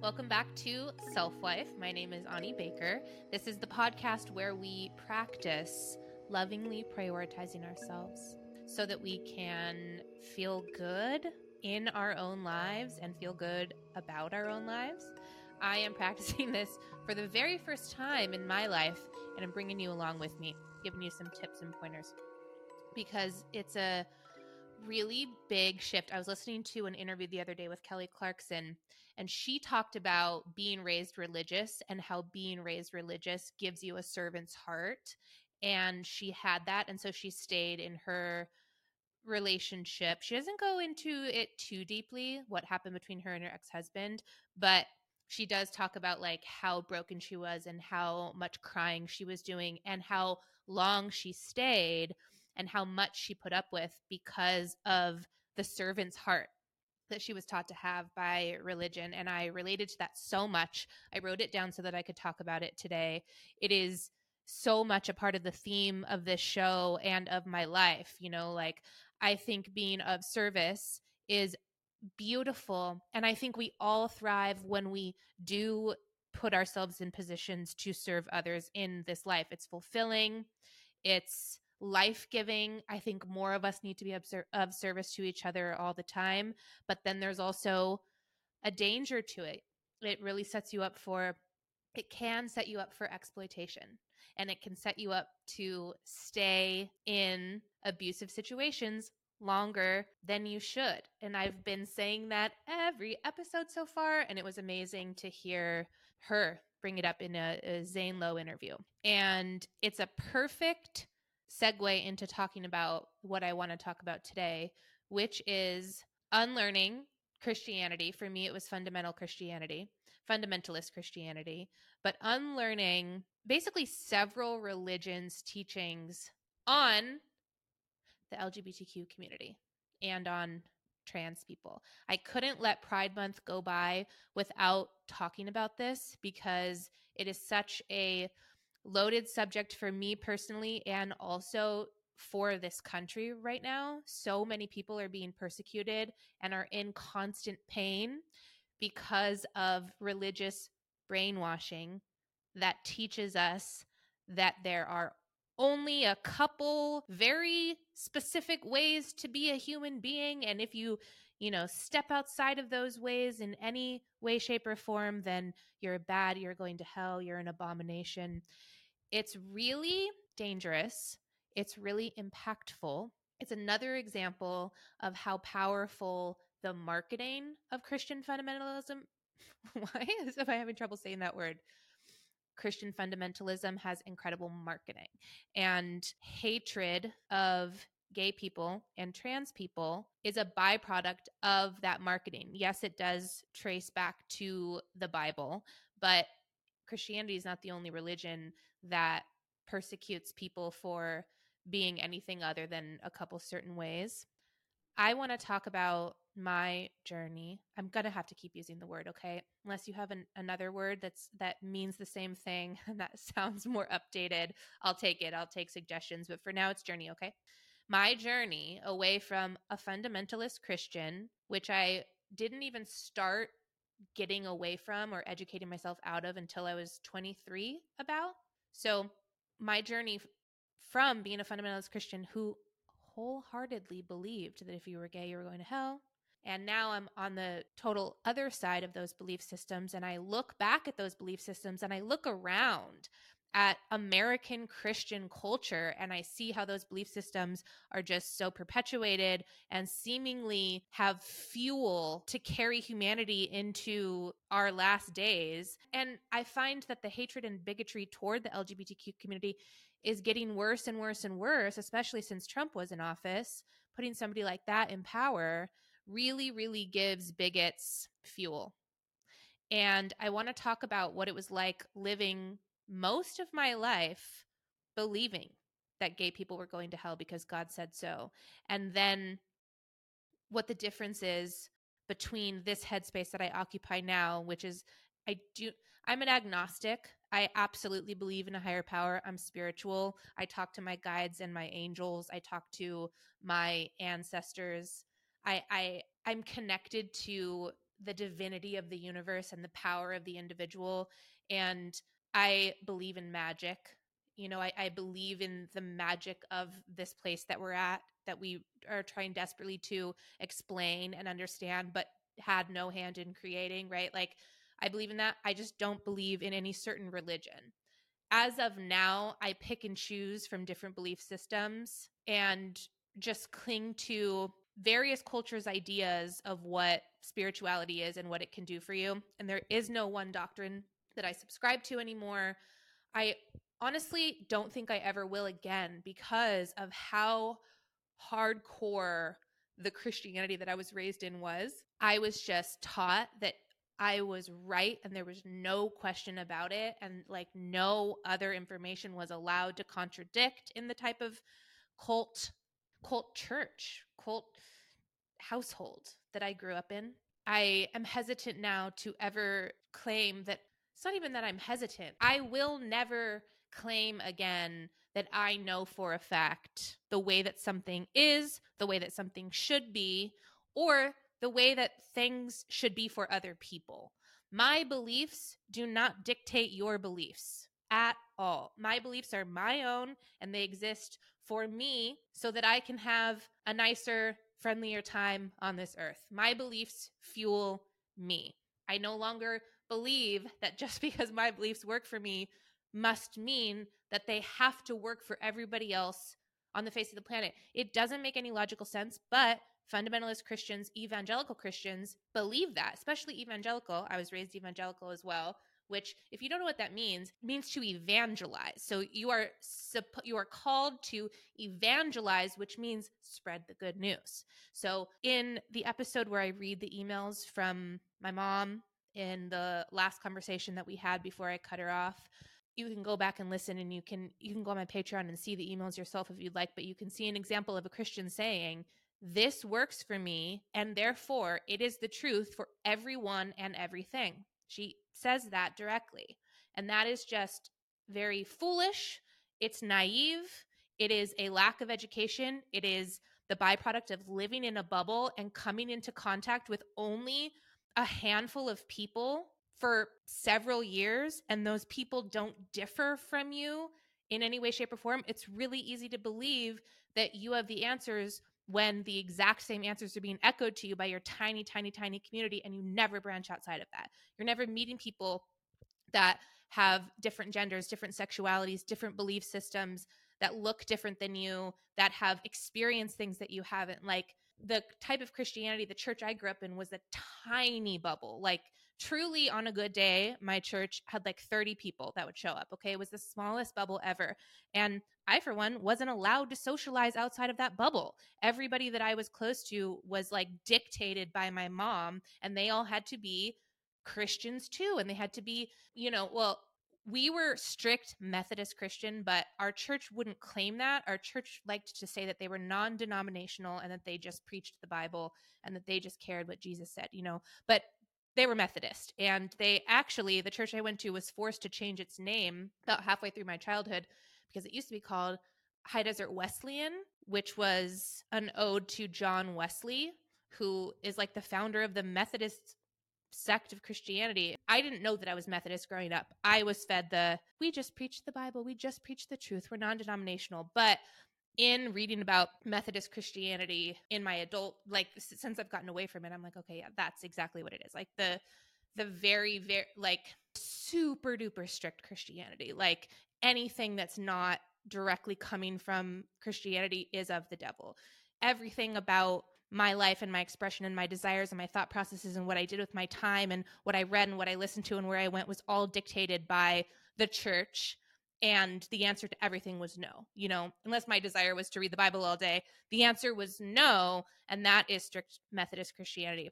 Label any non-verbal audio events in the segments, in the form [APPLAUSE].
Welcome back to Self Life. My name is Ani Baker. This is the podcast where we practice lovingly prioritizing ourselves so that we can feel good in our own lives and feel good about our own lives. I am [LAUGHS] practicing this for the very first time in my life, and I'm bringing you along with me, giving you some tips and pointers because it's a really big shift. I was listening to an interview the other day with Kelly Clarkson, and she talked about being raised religious and how being raised religious gives you a servant's heart. And she had that. And so she stayed in her relationship. She doesn't go into it too deeply, what happened between her and her ex husband, but she does talk about like how broken she was and how much crying she was doing and how long she stayed and how much she put up with because of the servant's heart that she was taught to have by religion. And I related to that so much. I wrote it down so that I could talk about it today. It is so much a part of the theme of this show and of my life. You know, like I think being of service is beautiful. And I think we all thrive when we do put ourselves in positions to serve others in this life. It's fulfilling, it's life giving. I think more of us need to be of service to each other all the time. But then there's also a danger to it. It really sets you up for, it can set you up for exploitation and it can set you up to stay in abusive situations longer than you should. And I've been saying that every episode so far, and it was amazing to hear her bring it up in a, a Zane Lowe interview. And it's a perfect segue into talking about what I want to talk about today, which is unlearning Christianity. For me, it was fundamental Christianity, fundamentalist Christianity, but unlearning basically several religions' teachings on the LGBTQ community and on trans people. I couldn't let Pride Month go by without talking about this because it is such a loaded subject for me personally and also for this country right now. So many people are being persecuted and are in constant pain because of religious brainwashing that teaches us that there are only a couple very specific ways to be a human being and if you you know step outside of those ways in any way shape or form then you're bad you're going to hell you're an abomination it's really dangerous, it's really impactful. It's another example of how powerful the marketing of Christian fundamentalism. [LAUGHS] Why is am I having trouble saying that word? Christian fundamentalism has incredible marketing and hatred of gay people and trans people is a byproduct of that marketing. Yes, it does trace back to the Bible, but Christianity is not the only religion that persecutes people for being anything other than a couple certain ways. I want to talk about my journey. I'm going to have to keep using the word, okay? Unless you have an, another word that's that means the same thing and [LAUGHS] that sounds more updated, I'll take it. I'll take suggestions, but for now it's journey, okay? My journey away from a fundamentalist Christian, which I didn't even start getting away from or educating myself out of until I was 23 about. So, my journey from being a fundamentalist Christian who wholeheartedly believed that if you were gay, you were going to hell. And now I'm on the total other side of those belief systems. And I look back at those belief systems and I look around at American Christian culture and I see how those belief systems are just so perpetuated and seemingly have fuel to carry humanity into our last days. And I find that the hatred and bigotry toward the LGBTQ community is getting worse and worse and worse, especially since Trump was in office. Putting somebody like that in power really, really gives bigots fuel. And I want to talk about what it was like living most of my life believing that gay people were going to hell because God said so. And then what the difference is between this headspace that I occupy now, which is I do I'm an agnostic. I absolutely believe in a higher power. I'm spiritual. I talk to my guides and my angels. I talk to my ancestors. I I I'm connected to the divinity of the universe and the power of the individual. And I believe in magic. You know, I, I believe in the magic of this place that we're at, that we are trying desperately to explain and understand, but had no hand in creating, right? Like, I believe in that. I just don't believe in any certain religion. As of now, I pick and choose from different belief systems and just cling to various cultures' ideas of what spirituality is and what it can do for you. And there is no one doctrine that I subscribe to anymore. I honestly don't think I ever will again because of how hardcore the Christianity that I was raised in was. I was just taught that I was right and there was no question about it. And like no other information was allowed to contradict in the type of cult, cult church, cult household that I grew up in. I am hesitant now to ever claim that it's not even that I'm hesitant. I will never claim again that I know for a fact the way that something is, the way that something should be, or the way that things should be for other people. My beliefs do not dictate your beliefs at all. My beliefs are my own and they exist for me so that I can have a nicer, friendlier time on this earth. My beliefs fuel me. I no longer believe that just [LAUGHS] because my beliefs work for me must mean that they have to work for everybody else on the face of the planet. It doesn't make any logical sense, but fundamentalist Christians, evangelical Christians believe that, especially evangelical. I was raised evangelical as well, which if you don't know what that means, means to evangelize. So you are you are called to evangelize, which means spread the good news. So in the episode where I read the emails from my mom in the last conversation that we had before I cut her off, you can go back and listen and you can you can go on my patreon and see the emails yourself if you'd like but you can see an example of a christian saying this works for me and therefore it is the truth for everyone and everything. She says that directly. And that is just very foolish. It's naive. It is a lack of education. It is the byproduct of living in a bubble and coming into contact with only a handful of people for several years and those people don't differ from you in any way, shape, or form, it's really easy to believe that you have the answers when the exact same answers are being echoed to you by your tiny, tiny, tiny community and you never branch outside of that. You're never meeting people that have different genders, different sexualities, different belief systems that look different than you, that have experienced things that you haven't. Like the type of Christianity the church I grew up in was a tiny bubble. Like truly on a good day, my church had like 30 people that would show up. Okay. It was the smallest bubble ever. And I, for one, wasn't allowed to socialize outside of that bubble. Everybody that I was close to was like dictated by my mom, and they all had to be Christians too. And they had to be, you know, well, we were strict Methodist Christian, but our church wouldn't claim that. Our church liked to say that they were non denominational and that they just preached the Bible and that they just cared what Jesus said, you know. But they were Methodist. And they actually, the church I went to was forced to change its name about halfway through my childhood because it used to be called High Desert Wesleyan, which was an ode to John Wesley, who is like the founder of the Methodist sect of Christianity. I didn't know that I was Methodist growing up. I was fed the we just preach the Bible, we just preach the truth, we're non denominational. But in reading about Methodist Christianity in my adult like since I've gotten away from it, I'm like, okay, yeah, that's exactly what it is. Like the the very very like super duper strict Christianity. Like anything that's not directly coming from Christianity is of the devil. Everything about my life and my expression and my desires and my thought processes and what I did with my time and what I read and what I listened to and where I went was all dictated by the church. And the answer to everything was no you know unless my desire was to read the bible all day the answer was no. And that is strict methodist christianity.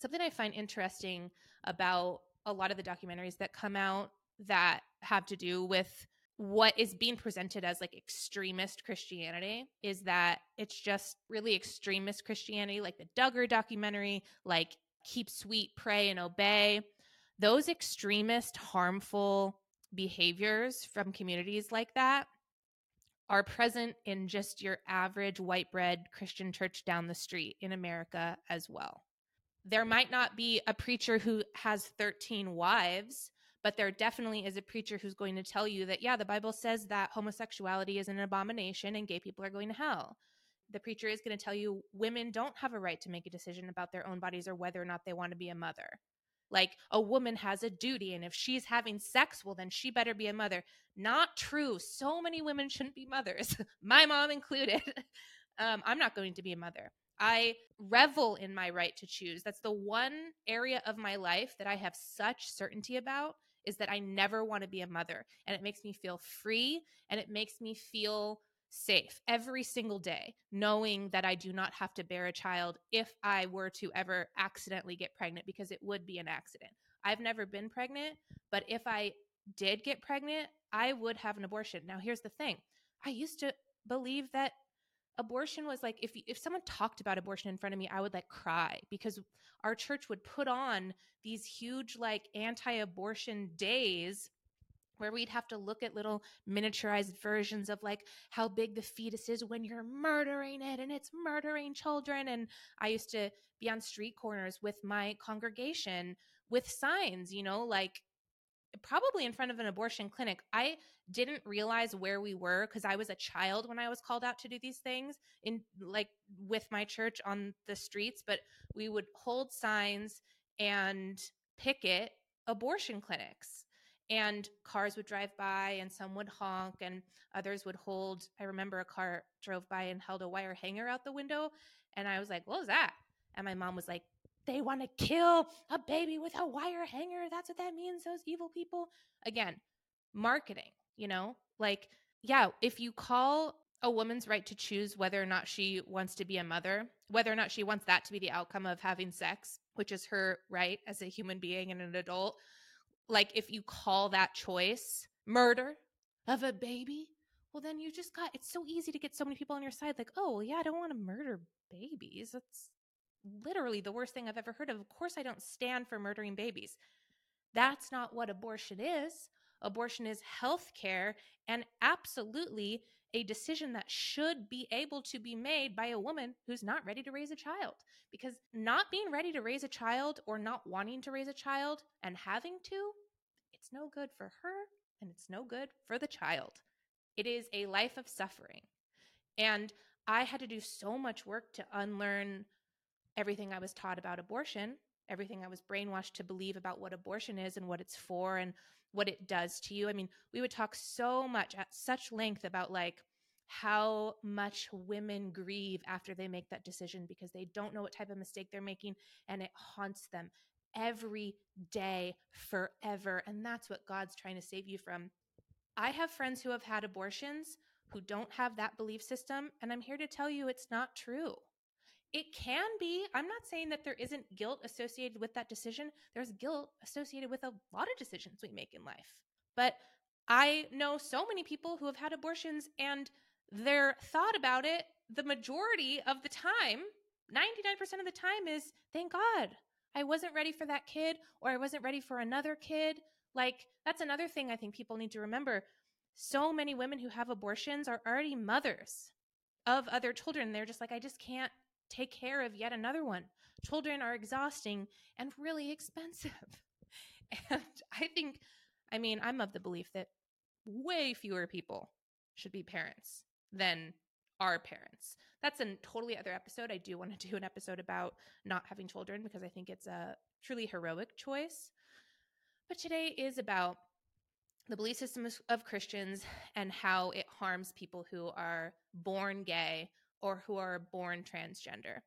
Something i find interesting about a lot of the documentaries that come out that have to do with what is being presented as like extremist christianity is that it's just really extremist christianity like the duggar documentary like keep sweet pray and obey those extremist harmful behaviors from communities like that are present in just your average white bread Christian church down the street in America as well. there might not be a preacher who has 13 wives, but there definitely is a preacher who's going to tell you that, yeah, the Bible says that homosexuality is an abomination and gay people are going to hell. The preacher is going to tell you women don't have a right to make a decision about their own bodies or whether or not they want to be a mother. Like a woman has a duty, and if she's having sex, well, then she better be a mother. Not true. So many women shouldn't be mothers, [LAUGHS] my mom included. [LAUGHS] um, I'm not going to be a mother. I revel in my right to choose. That's the one area of my life that I have such certainty about is that I never want to be a mother. And it makes me feel free and it makes me feel safe every single day, knowing that I do not have to bear a child if I were to ever accidentally get pregnant, because it would be an accident. I've never been pregnant, but if I did get pregnant, I would have an abortion. Now, here's the thing I used to believe that abortion was like if if someone talked about abortion in front of me i would like cry because our church would put on these huge like anti-abortion days where we'd have to look at little miniaturized versions of like how big the fetus is when you're murdering it and it's murdering children. And i used to be on street corners with my congregation with signs you know like probably in front of an abortion clinic. I didn't realize where we were because I was a child when I was called out to do these things in like with my church on the streets, but we would hold signs and picket abortion clinics. And cars would drive by and some would honk and others would hold. I remember a car drove by and held a wire hanger out the window. And I was like, what was that? And my mom was like, they want to kill a baby with a wire hanger. That's what that means, those evil people. Again, marketing, you know? Like, yeah, if you call a woman's right to choose whether or not she wants to be a mother, whether or not she wants that to be the outcome of having sex, which is her right as a human being and an adult, like if you call that choice murder of a baby, well, then you just got it's so easy to get so many people on your side, like, oh, yeah, I don't want to murder babies. That's literally the worst thing I've ever heard of. Of course, I don't stand for murdering babies. That's not what abortion is. Abortion is health care and absolutely a decision that should be able to be made by a woman who's not ready to raise a child. Because not being ready to raise a child or not wanting to raise a child and having to, it's no good for her and it's no good for the child. It is a life of suffering. And I had to do so much work to unlearn everything I was taught about abortion, everything I was brainwashed to believe about what abortion is and what it's for and what it does to you. I mean, we would talk so much at such length about like how much women grieve after they make that decision because they don't know what type of mistake they're making and it haunts them every day forever. And that's what God's trying to save you from. I have friends who have had abortions who don't have that belief system. And I'm here to tell you it's not true. It can be. I'm not saying that there isn't guilt associated with that decision. There's guilt associated with a lot of decisions we make in life. But I know so many people who have had abortions and their thought about it the majority of the time, 99% of the time, is thank God I wasn't ready for that kid or I wasn't ready for another kid. Like, that's another thing I think people need to remember. So many women who have abortions are already mothers of other children. They're just like, I just can't take care of yet another one. Children are exhausting and really expensive. [LAUGHS] And I think, I mean, I'm of the belief that way fewer people should be parents than are parents. That's a totally other episode. I do want to do an episode about not having children because I think it's a truly heroic choice. But today is about the belief system of Christians and how it harms people who are born gay or who are born transgender.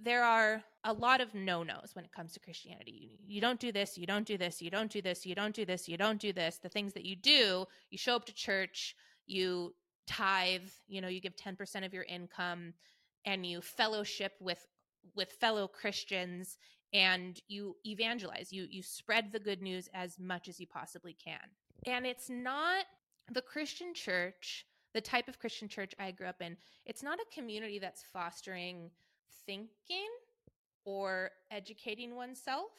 There are a lot of no nos when it comes to Christianity. You, don't do this, you don't do this, you don't do this, you don't do this, you don't do this. The things that you do, you show up to church, you tithe, you know, you give 10% of your income and you fellowship with with fellow Christians and you evangelize. You you spread the good news as much as you possibly can. And it's not the Christian church the type of Christian church I grew up in, it's not a community that's fostering thinking or educating oneself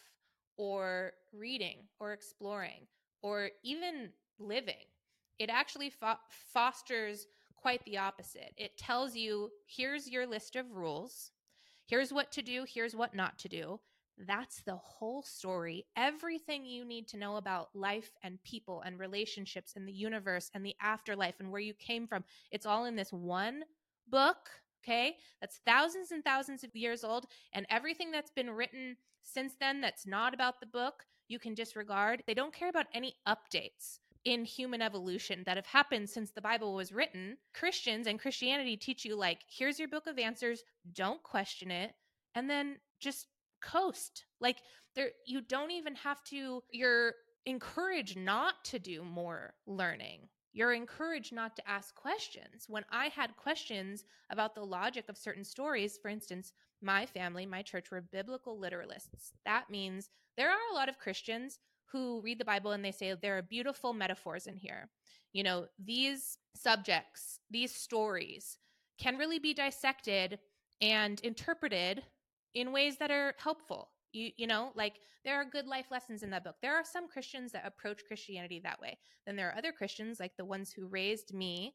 or reading or exploring or even living. It actually fo- fosters quite the opposite. It tells you here's your list of rules, here's what to do, here's what not to do. That's the whole story. Everything you need to know about life and people and relationships and the universe and the afterlife and where you came from. It's all in this one book, okay? That's thousands and thousands of years old. And everything that's been written since then that's not about the book, you can disregard. They don't care about any updates in human evolution that have happened since the Bible was written. Christians and Christianity teach you, like, here's your book of answers, don't question it, and then just coast. Like there you don't even have to you're encouraged not to do more learning. You're encouraged not to ask questions. When I had questions about the logic of certain stories, for instance, my family, my church were biblical literalists. That means there are a lot of Christians who read the Bible and they say there are beautiful metaphors in here. You know, these subjects, these stories can really be dissected and interpreted in ways that are helpful. You, you know, like there are good life lessons in that book. There are some Christians that approach Christianity that way. Then there are other Christians, like the ones who raised me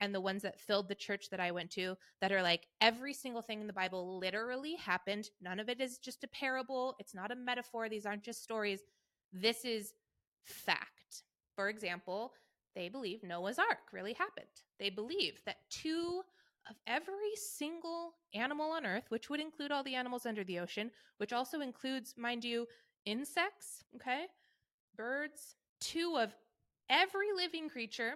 and the ones that filled the church that I went to, that are like every single thing in the Bible literally happened. None of it is just a parable, it's not a metaphor. These aren't just stories. This is fact. For example, they believe Noah's Ark really happened. They believe that two of every single animal on Earth, which would include all the animals under the ocean, which also includes, mind you, insects, okay, birds, two of every living creature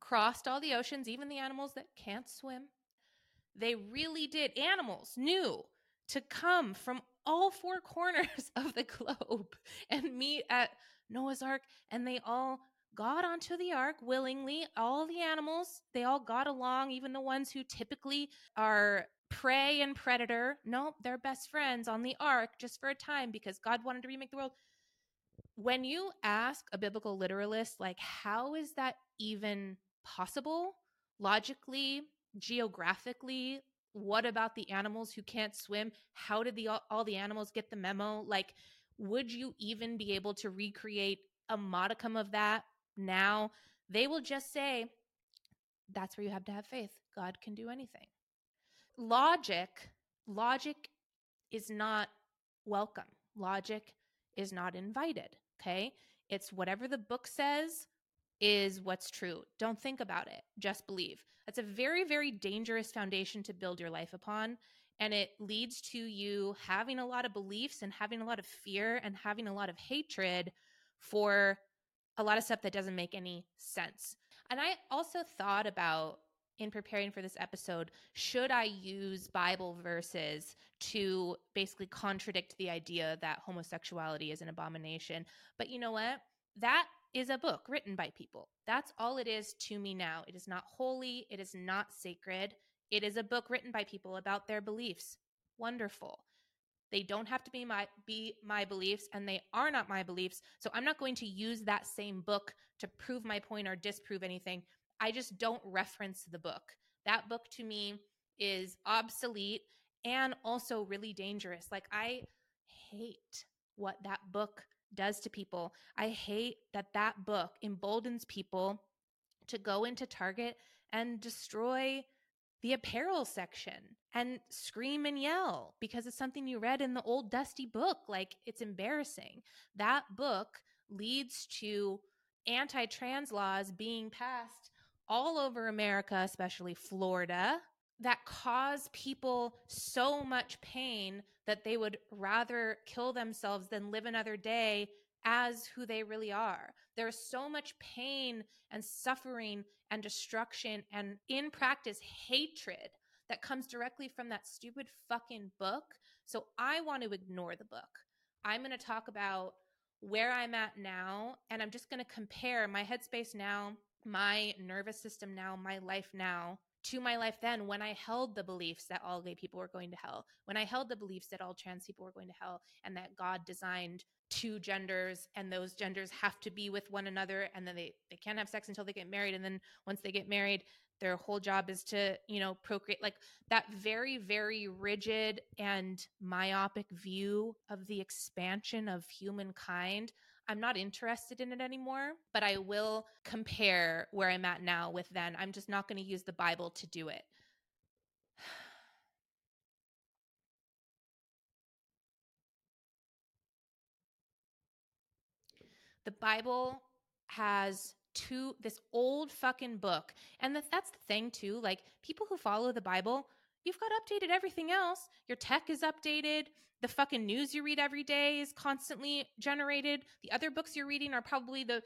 crossed all the oceans, even the animals that can't swim. They really did. Animals knew to come from all four [LAUGHS] corners of the globe and meet at Noah's Ark, and they all got onto the ark willingly. All the animals, they all got along, even the ones who typically are prey and predator. No, they're best friends on the ark just for a time because God wanted to remake the world. When you ask a biblical literalist, like, how is that even possible? Logically, geographically, what about the animals who can't swim? How did the all the animals get the memo? Like, would you even be able to recreate a modicum of that now they will just say, that's where you have to have faith. God can do anything. Logic, logic is not welcome. Logic is not invited. Okay. It's whatever the book says is what's true. Don't think about it. Just believe. That's a very, very dangerous foundation to build your life upon. And it leads to you having a lot of beliefs and having a lot of fear and having a lot of hatred for a lot of stuff that doesn't make any sense. And I also thought about in preparing for this episode, should I use Bible verses to basically contradict the idea that homosexuality is an abomination? But you know what? That is a book written by people. That's all it is to me now. It is not holy, it is not sacred. It is a book written by people about their beliefs. Wonderful. They don't have to be my be my beliefs and they are not my beliefs. So I'm not going to use that same book to prove my point or disprove anything. I just don't reference the book. That book to me is obsolete and also really dangerous. Like I hate what that book does to people. I hate that that book emboldens people to go into Target and destroy the apparel section and scream and yell because it's something you read in the old dusty book. Like it's embarrassing. That book leads to anti trans laws being passed all over America, especially Florida, that cause people so much pain that they would rather kill themselves than live another day as who they really are. There's so much pain and suffering and destruction and in practice hatred that comes directly from that stupid fucking book. So I want to ignore the book. I'm going to talk about where I'm at now and I'm just going to compare my headspace now, my nervous system now, my life now to my life then when I held the beliefs that all gay people were going to hell, when I held the beliefs that all trans people were going to hell, and that God designed two genders and those genders have to be with one another and then they, they can't have sex until they get married. And then once they get married, their whole job is to, you know, procreate like that very, very rigid and myopic view of the expansion of humankind. I'm not interested in it anymore, but I will compare where I'm at now with then. I'm just not going to use the Bible to do it. The Bible has two this old fucking book. And that, that's the thing too. Like people who follow the Bible, you've got updated everything else. Your tech is updated. The fucking news you read every day is constantly generated. The other books you're reading are probably the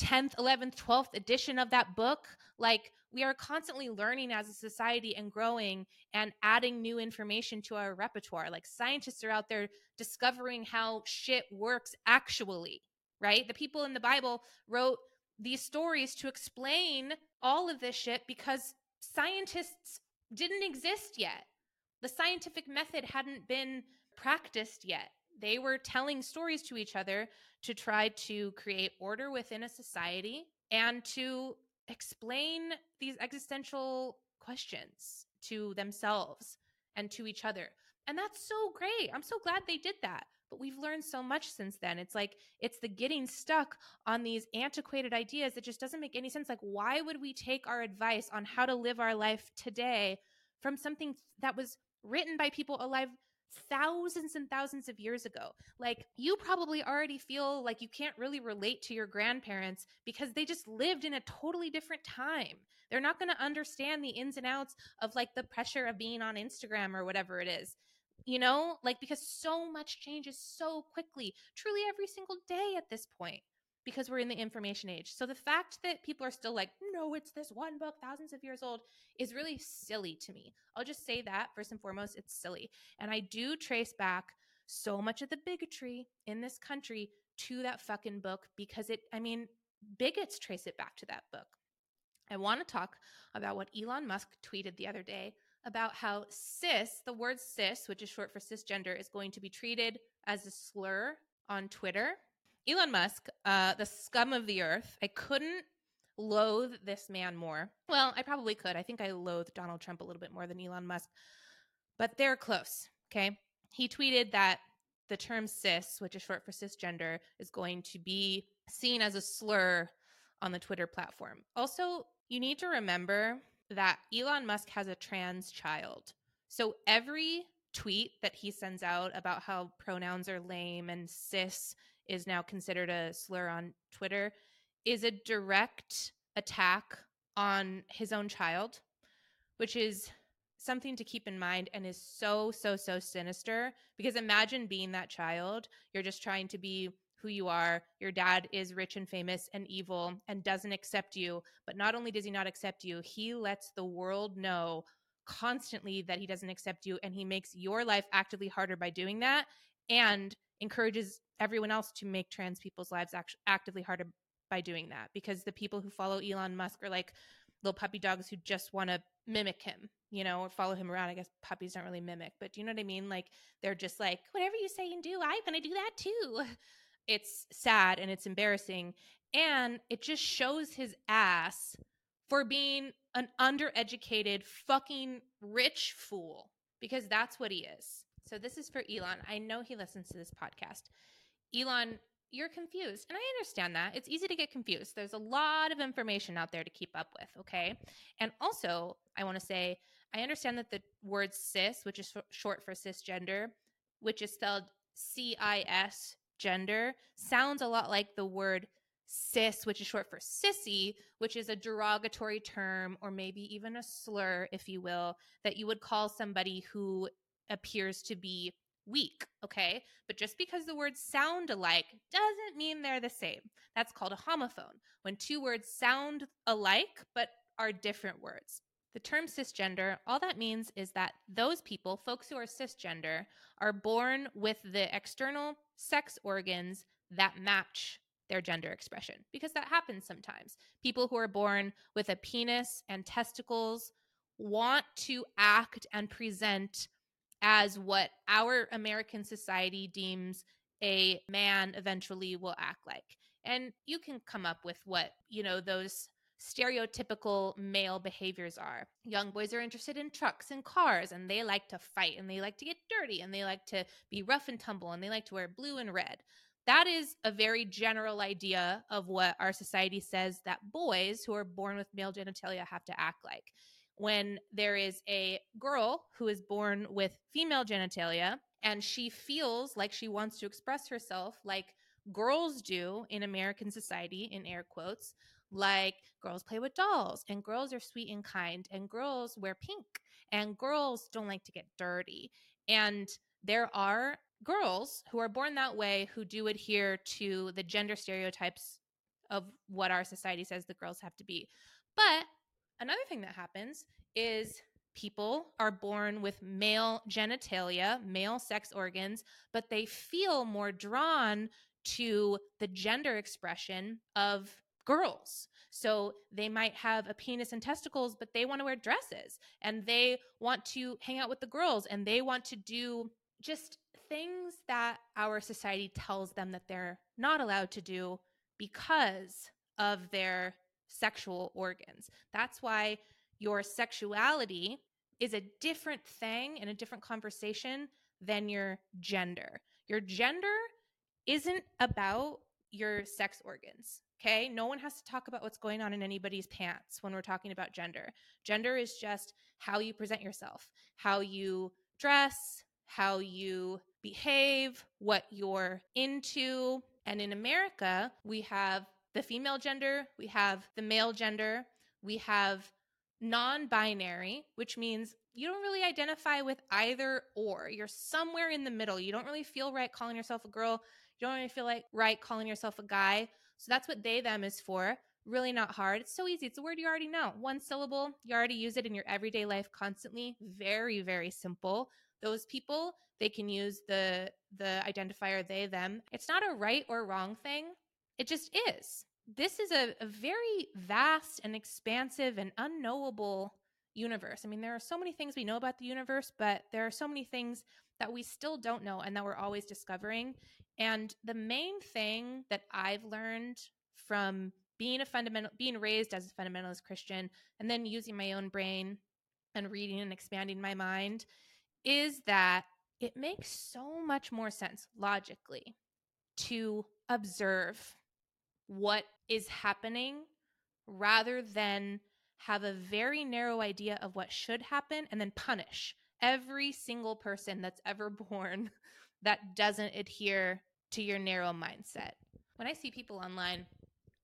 10th, 11th, 12th edition of that book. Like we are constantly learning as a society and growing and adding new information to our repertoire. Like scientists are out there discovering how shit works actually, right? The people in the Bible wrote these stories to explain all of this shit because scientists didn't exist yet. The scientific method hadn't been practiced yet. They were telling stories to each other to try to create order within a society and to explain these existential questions to themselves and to each other. And that's so great. I'm so glad they did that. But we've learned so much since then. It's like it's the getting stuck on these antiquated ideas that just doesn't make any sense. Like, why would we take our advice on how to live our life today from something that was written by people alive thousands and thousands of years ago. Like you probably already feel like you can't really relate to your grandparents because they just lived in a totally different time. They're not going to understand the ins and outs of like the pressure of being on Instagram or whatever it is. You know, like because so much changes so quickly, truly every single day at this point because we're in the information age. So the fact that people are still like, no, it's this one book, thousands of years old, is really silly to me. I'll just say that first and foremost, it's silly. And I do trace back so much of the bigotry in this country to that fucking book because it, I mean, bigots trace it back to that book. I want to talk about what Elon Musk tweeted the other day about how cis, the word cis, which is short for cisgender, is going to be treated as a slur on Twitter Elon Musk, uh, the scum of the earth. I couldn't loathe this man more. Well, I probably could. I think I loathe Donald Trump a little bit more than Elon Musk, but they're close. Okay. He tweeted that the term cis, which is short for cisgender, is going to be seen as a slur on the Twitter platform. Also, you need to remember that Elon Musk has a trans child. So every tweet that he sends out about how pronouns are lame and cis is now considered a slur on Twitter is a direct attack on his own child, which is something to keep in mind and is so, so, so sinister. Because imagine being that child. You're just trying to be who you are. Your dad is rich and famous and evil and doesn't accept you. But not only does he not accept you, he lets the world know constantly that he doesn't accept you and he makes your life actively harder by doing that and encourages everyone else to make trans people's lives act- actively harder by doing that because the people who follow Elon Musk are like little puppy dogs who just want to mimic him, you know, or follow him around. I guess puppies don't really mimic, but do you know what I mean? Like they're just like, whatever you say and do, I'm going to do that too. [LAUGHS] It's sad and it's embarrassing. And it just shows his ass for being an undereducated, fucking rich fool because that's what he is. So this is for Elon. I know he listens to this podcast. Elon, you're confused. And I understand that. It's easy to get confused. There's a lot of information out there to keep up with, okay? And also, I want to say, I understand that the word cis, which is short for cisgender, which is spelled C I S gender, sounds a lot like the word cis, which is short for sissy, which is a derogatory term or maybe even a slur, if you will, that you would call somebody who appears to be weak, okay? But just because the words sound alike doesn't mean they're the same. That's called a homophone, when two words sound alike but are different words. The term cisgender, all that means is that those people, folks who are cisgender, are born with the external sex organs that match their gender expression because that happens sometimes. People who are born with a penis and testicles want to act and present as what our American society deems a man eventually will act like. And you can come up with what, you know, those stereotypical male behaviors are. Young boys are interested in trucks and cars, and they like to fight, and they like to get dirty, and they like to be rough and tumble, and they like to wear blue and red. That is a very general idea of what our society says that boys who are born with male genitalia have to act like when there is a girl who is born with female genitalia and she feels like she wants to express herself like girls do in American society, in air quotes, like girls play with dolls and girls are sweet and kind and girls wear pink and girls don't like to get dirty. And there are girls who are born that way who do adhere to the gender stereotypes of what our society says the girls have to be. But another thing that happens is people are born with male genitalia, male sex organs, but they feel more drawn to the gender expression of girls. So they might have a penis and testicles, but they want to wear dresses and they want to hang out with the girls and they want to do just things that our society tells them that they're not allowed to do because of their sexual organs. That's why your sexuality is a different thing and a different conversation than your gender. Your gender isn't about your sex organs. Okay. No one has to talk about what's going on in anybody's pants when we're talking about gender. Gender is just how you present yourself, how you dress, how you behave, what you're into. And in America, we have the female gender, we have the male gender, we have non binary, which means you don't really identify with either or. You're somewhere in the middle. You don't really feel right calling yourself a girl. You don't really feel like right calling yourself a guy. So that's what they, them is for. Really not hard. It's so easy. It's a word you already know. One syllable. You already use it in your everyday life constantly. Very, very simple. Those people, they can use the the identifier they, them. It's not a right or wrong thing. It just is. This is a, a very vast and expansive and unknowable universe. I mean, there are so many things we know about the universe, but there are so many things that we still don't know and that we're always discovering. And the main thing that I've learned from being a fundamental being raised as a fundamentalist Christian and then using my own brain and reading and expanding my mind is that it makes so much more sense logically to observe what is happening rather than have a very narrow idea of what should happen and then punish every single person that's ever [LAUGHS] born that doesn't adhere to your narrow mindset. When I see people online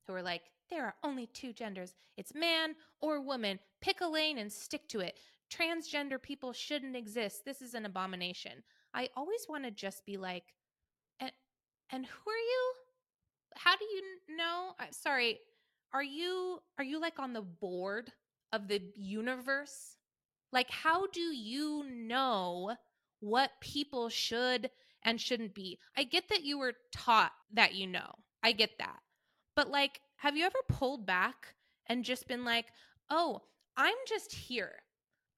who are like, there are only two genders it's man or woman, pick a lane and stick to it. Transgender people shouldn't exist. This is an abomination. I always want to just be like, and, and who are you? How do you know? I'm sorry. Are you are you like on the board of the universe? Like how do you know what people should and shouldn't be? I get that you were taught that you know. I get that. But like have you ever pulled back and just been like, "Oh, I'm just here.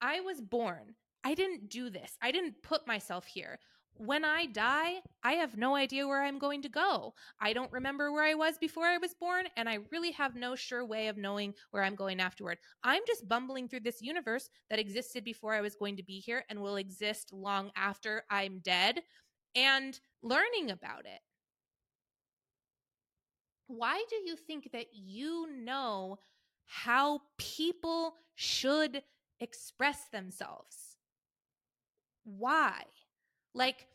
I was born. I didn't do this. I didn't put myself here when I die, I have no idea where I'm going to go. I don't remember where I was before I was born, and I really have no sure way of knowing where I'm going afterward. I'm just bumbling through this universe that existed before I was going to be here and will exist long after I'm dead and learning about it. Why do you think that you know how people should express themselves? Why? Like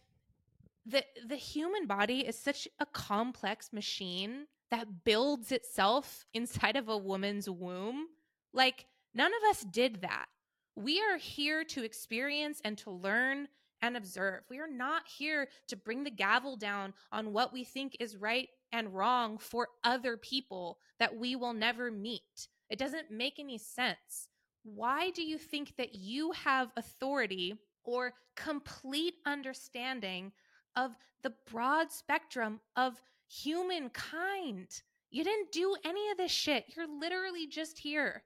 the the human body is such a complex machine that builds itself inside of a woman's womb. Like none of us did that. We are here to experience and to learn and observe. We are not here to bring the gavel down on what we think is right and wrong for other people that we will never meet. It doesn't make any sense. Why do you think that you have authority or complete understanding of the broad spectrum of humankind. You didn't do any of this shit. You're literally just here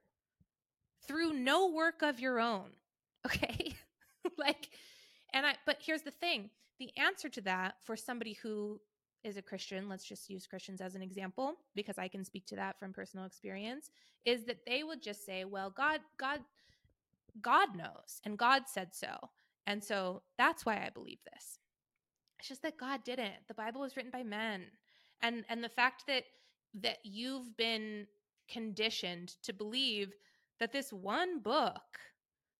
through no work of your own. [LAUGHS] Okay? like, and I, but here's the thing the answer to that for somebody who is a Christian, let's just use Christians as an example because I can speak to that from personal experience, is that they would just say, well, God, God, God knows and God said so. And so that's why I believe this. It's just that God didn't. The Bible was written by men. And and the fact that that you've been conditioned to believe that this one book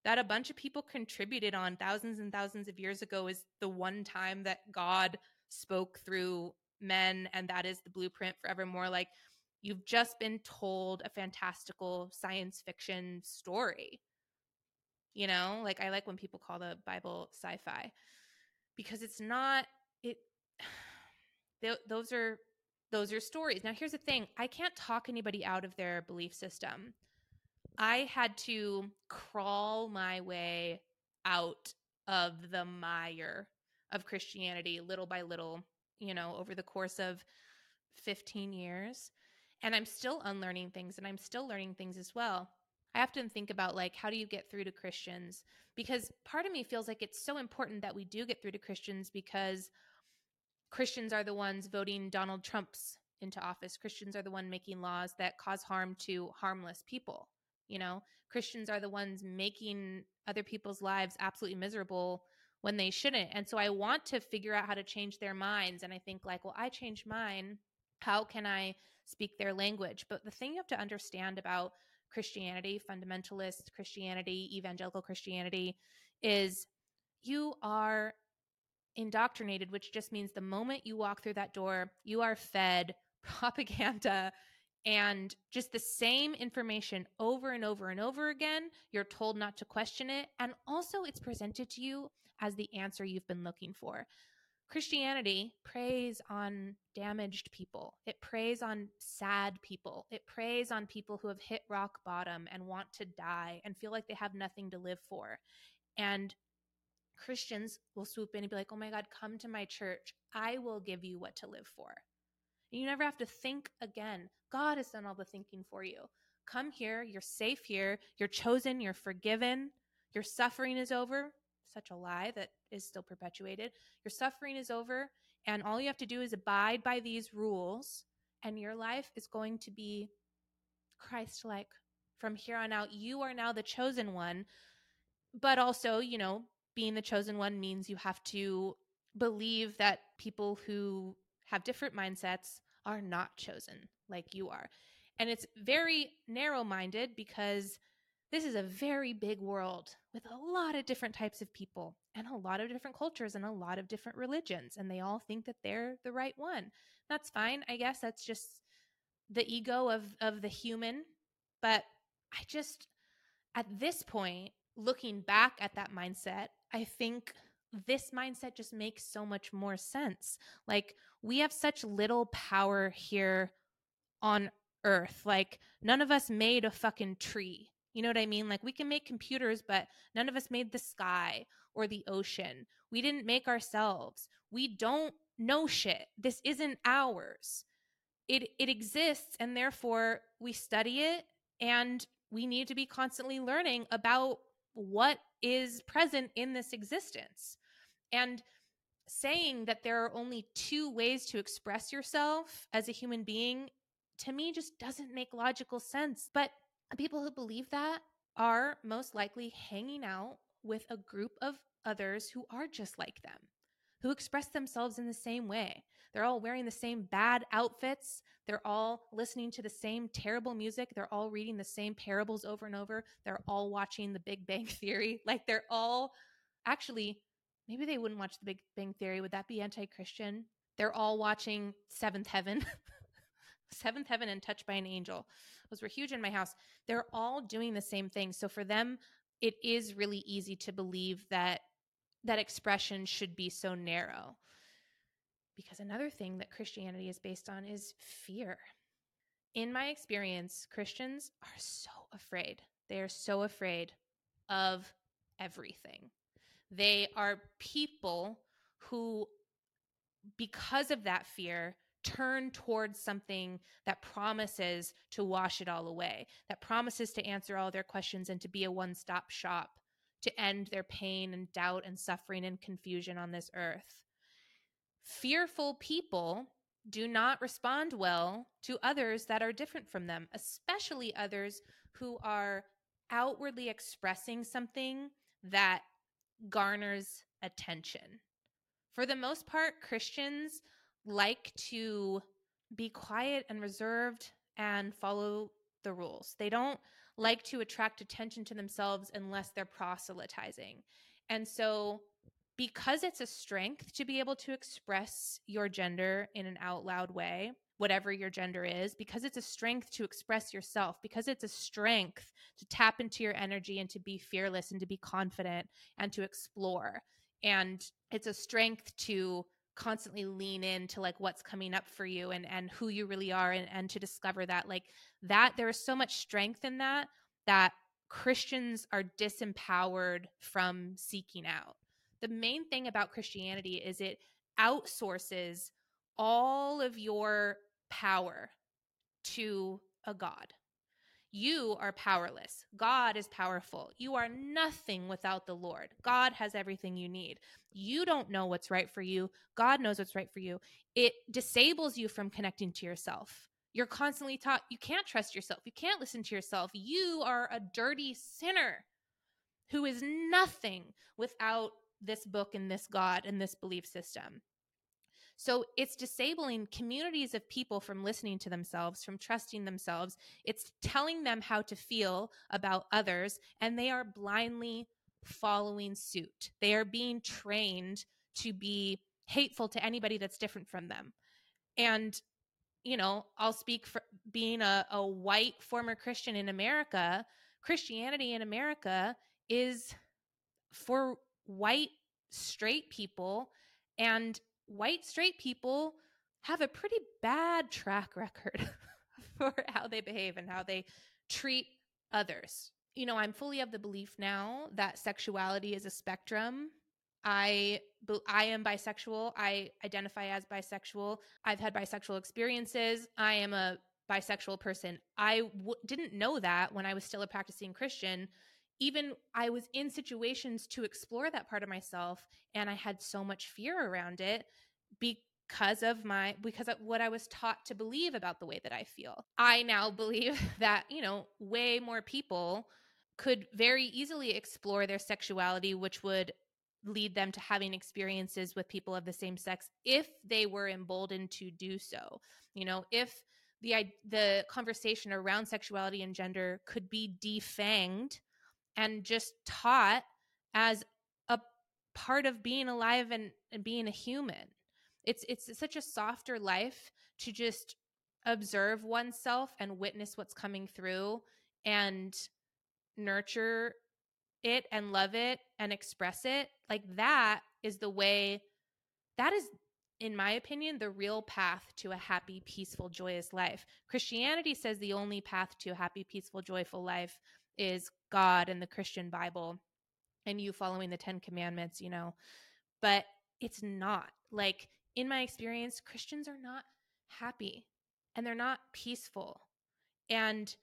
that a bunch of people contributed on thousands and thousands of years ago is the one time that God spoke through men and that is the blueprint forevermore. Like you've just been told a fantastical science fiction story you know? Like i like when people call the bible sci-fi because it's not it [SIGHS] th- those are those are stories. Now here's the thing. I can't talk anybody out of their belief system i had to crawl my way out of the mire of christianity little by little you know over the course of 15 years and i'm still unlearning things and i'm still learning things as well I often think about like how do you get through to Christians because part of me feels like it's so important that we do get through to Christians because Christians are the ones voting Donald Trump's into office. Christians are the one making laws that cause harm to harmless people. You know, Christians are the ones making other people's lives absolutely miserable when they shouldn't. And so I want to figure out how to change their minds and I think like, well, I changed mine. How can I speak their language? But the thing you have to understand about Christianity, fundamentalist Christianity, evangelical Christianity, is you are indoctrinated, which just means the moment you walk through that door, you are fed [LAUGHS] propaganda and just the same information over and over and over again. You're told not to question it. And also, it's presented to you as the answer you've been looking for. Christianity preys on damaged people. It preys on sad people. It preys on people who have hit rock bottom and want to die and feel like they have nothing to live for. And Christians will swoop in and be like, oh my God, come to my church. I will give you what to live for. And you never have to think again. God has done all the thinking for you. Come here. You're safe here. You're chosen. You're forgiven. Your suffering is over such a lie that is still perpetuated. Your suffering is over, and all you have to do is abide by these rules, and your life is going to be Christ like. From here on out, you are now the chosen one. But also, you know, being the chosen one means you have to believe that people who have different mindsets are not chosen like you are. And it's very narrow minded because this is a very big world with a lot of different types of people and a lot of different cultures and a lot of different religions. And they all think that they're the right one. That's fine. I guess that's just the ego of, of the human. But I just, at this point, looking back at that mindset, I think this mindset just makes so much more sense. Like, we have such little power here on earth. Like, none of us made a fucking tree. You know what I mean? Like we can make computers, but none of us made the sky or the ocean. We didn't make ourselves. We don't know shit. This isn't ours. It it exists and therefore we study it and we need to be constantly learning about what is present in this existence. And saying that there are only two ways to express yourself as a human being to me just doesn't make logical sense. But people who believe that are most likely hanging out with a group of others who are just like them, who express themselves in the same way. They're all wearing the same bad outfits. They're all listening to the same terrible music. They're all reading the same parables over and over. They're all watching The Big Bang [LAUGHS] Theory. Like they're all actually, maybe they wouldn't watch The Big Bang Theory. Would that be anti Christian? They're all watching Seventh Heaven. [LAUGHS] Seventh Heaven and Touched by an Angel. Those were huge in my house. They're all doing the same thing. So for them, it is really easy to believe that that expression should be so narrow. Because another thing that Christianity is based on is fear. In my experience, Christians are so afraid. They are so afraid of everything. They are people who, because of that fear, turn towards something that promises to wash it all away, that promises to answer all their questions and to be a one stop shop to end their pain and doubt and suffering and confusion on this earth. Fearful people do not respond well to others that are different from them, especially others who are outwardly expressing something that garners attention. For the most part, Christians like to be quiet and reserved and follow the rules. They don't like to attract attention to themselves unless they're proselytizing. And so because it's a strength to be able to express your gender in an out loud way, whatever your gender is, because it's a strength to express yourself, because it's a strength to tap into your energy and to be fearless and to be confident and to explore. And it's a strength to constantly lean into like what's coming up for you and and who you really are and, and to discover that like that there is so much strength in that that christians are disempowered from seeking out the main thing about christianity is it outsources all of your power to a God. You are powerless. God is powerful. You are nothing without the Lord. God has everything you need. You don't know what's right for you. God knows what's right for you. It disables you from connecting to yourself. You're constantly taught you can't trust yourself. You can't listen to yourself. You are a dirty sinner who is nothing without this book and this God and this belief system. So it's disabling communities of people from listening to themselves, from trusting themselves. It's telling them how to feel about others, and they are blindly following suit. They are being trained to be hateful to anybody that's different from them. And, you know, I'll speak for being a, a white former Christian in America. Christianity in America is for white straight people and white straight people have a pretty bad track record [LAUGHS] for how they behave and how they treat others. You know, I'm fully of the belief now that sexuality is a spectrum. I I am bisexual. I identify as bisexual. I've had bisexual experiences. I am a bisexual person. I w- didn't know that when I was still a practicing Christian even I was in situations to explore that part of myself and I had so much fear around it because of my because of what I was taught to believe about the way that I feel. I now believe [LAUGHS] that, you know, way more people could very easily explore their sexuality which would lead them to having experiences with people of the same sex if they were emboldened to do so. You know, if the the conversation around sexuality and gender could be defanged and just taught as a part of being alive and, and being a human. It's it's such a softer life to just observe oneself and witness what's coming through and nurture it and love it and express it. Like that is the way that is in my opinion, the real path to a happy, peaceful, joyous life. Christianity says the only path to a happy, peaceful, joyful life is God and the Christian Bible and you following the 10 commandments, you know. But it's not. Like in my experience, Christians are not happy and they're not peaceful. And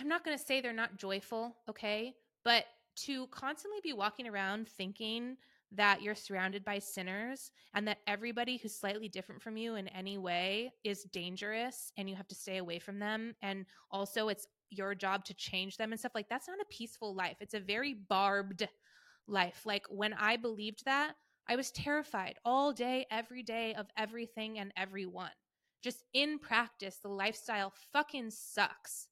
I'm not going to say they're not joyful, okay? But to constantly be walking around thinking that you're surrounded by sinners and that everybody who's slightly different from you in any way is dangerous and you have to stay away from them and also it's your job to change them and stuff like that's not a peaceful life. It's a very barbed life. Like when i believed that i was terrified all day every day of everything and everyone. Just in practice the lifestyle fucking sucks.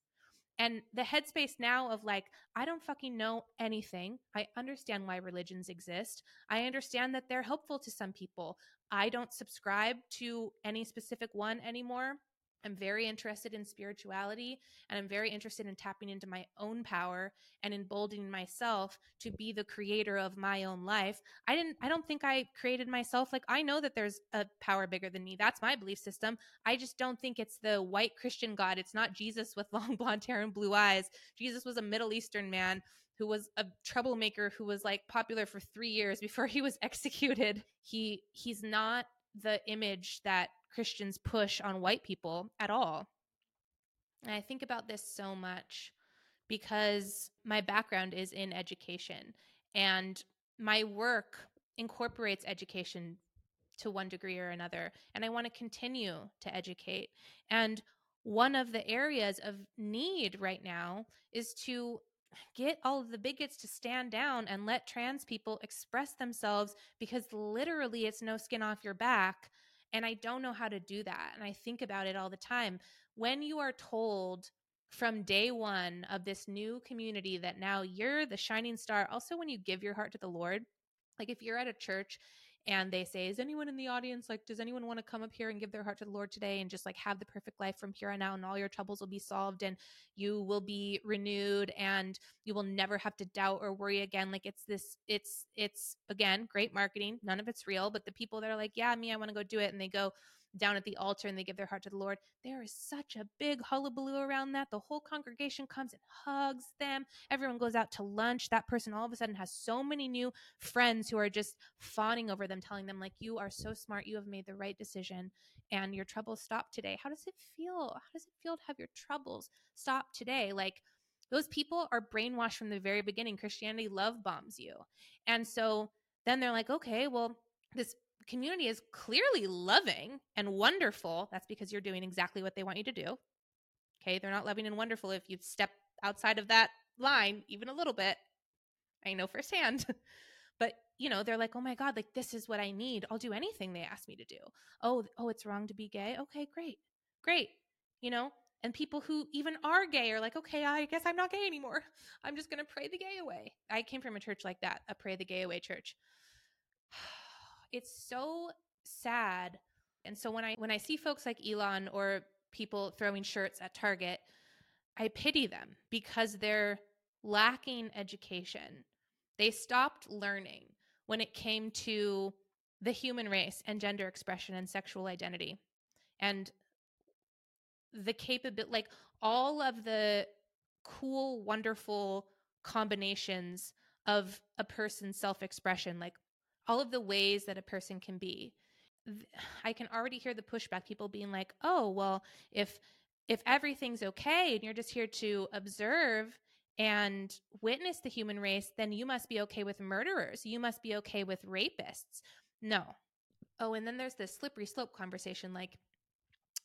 And the headspace now of like i don't fucking know anything. I understand why religions exist. I understand that they're helpful to some people. I don't subscribe to any specific one anymore I'm very interested in spirituality and I'm very interested in tapping into my own power and emboldening myself to be the creator of my own life. I didn't I don't think I created myself like I know that there's a power bigger than me. That's my belief system. I just don't think it's the white Christian God. It's not Jesus with [LAUGHS] long blonde hair and blue eyes. Jesus was a Middle Eastern man who was a troublemaker who was like popular for 3 years before he was [LAUGHS] executed. He he's not the image that Christians push on white people at all. And I think about this so much because my background is in education and my work incorporates education to one degree or another. And I want to continue to educate. And one of the areas of need right now is to get all of the bigots to stand down and let trans people express themselves because literally it's no skin off your back and I don't know how to do that. And I think about it all the time. When you are told from day one of this new community that now you're the shining star, also when you give your heart to the Lord, Like if you're at a church and they say, Is anyone in the audience like, does anyone want to come up here and give their heart to the Lord today and just like have the perfect life from here on out and all your troubles will be solved and you will be renewed and you will never have to doubt or worry again? Like it's this, it's, it's again, great marketing. None of it's real, but the people that are like, Yeah, me, I want to go do it. And they go, down at the altar and they give their heart to the Lord, there is such a big hullabaloo around that. The whole congregation comes and hugs them. Everyone goes out to lunch. That person all of a sudden has so many new friends who are just fawning over them, telling them, like, you are so smart. You have made the right decision and your troubles stop today. How does it feel? How does it feel to have your troubles stop today? Like, those people are brainwashed from the very beginning. Christianity love bombs you. And so then they're like, okay, well, this community is clearly loving and wonderful, that's because you're doing exactly what they want you to do. Okay, they're not loving and wonderful if you step outside of that line even a little bit. I know firsthand. [LAUGHS] but, you know, they're like, "Oh my god, like this is what I need. I'll do anything they ask me to do." Oh, oh, it's wrong to be gay. Okay, great. Great. You know, and people who even are gay are like, okay, I guess I'm not gay anymore. I'm just going to pray the gay away. I came from a church like that, a pray the gay away church [SIGHS] it's so sad. And so when I when I see folks like Elon or people throwing shirts at Target, I pity them because they're lacking education. They stopped learning when it came to the human race and gender expression and sexual identity. And the capability like all of the cool wonderful combinations of a person's self-expression like all of the ways that a person can be. [SIGHS] I can already hear the pushback people being like oh well if if everything's okay and you're just here to observe and witness the human race then you must be okay with murderers. You must be okay with rapists. No. Oh and then there's this slippery slope conversation like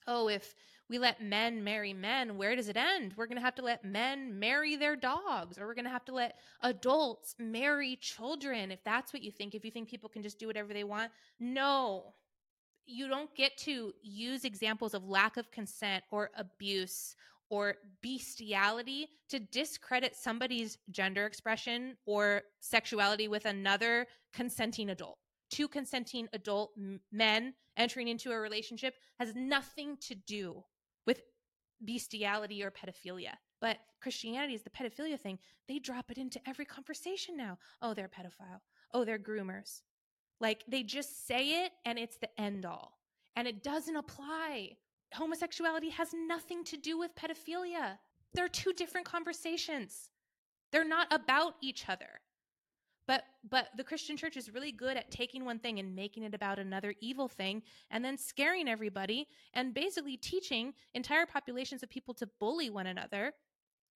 oh, if we let men marry men, where does it end? We're going to have to let men marry their dogs, or we're going to have to let adults marry children. If that's what you think, if you think people can just do whatever they want, no. You don't get to use examples of lack of consent or abuse or bestiality to discredit somebody's gender expression or sexuality with another consenting adult two consenting adult men entering into a relationship has nothing to do bestiality or pedophilia. But Christianity is the pedophilia thing. They drop it into every conversation now. Oh, they're pedophile. Oh, they're groomers. Like they just say it and it's the end all. And it doesn't apply. Homosexuality has nothing to do with pedophilia. They're two different conversations. They're not about each other. But but the Christian church is really good at taking one thing and making it about another evil thing and then scaring everybody and basically teaching entire populations of people to bully one another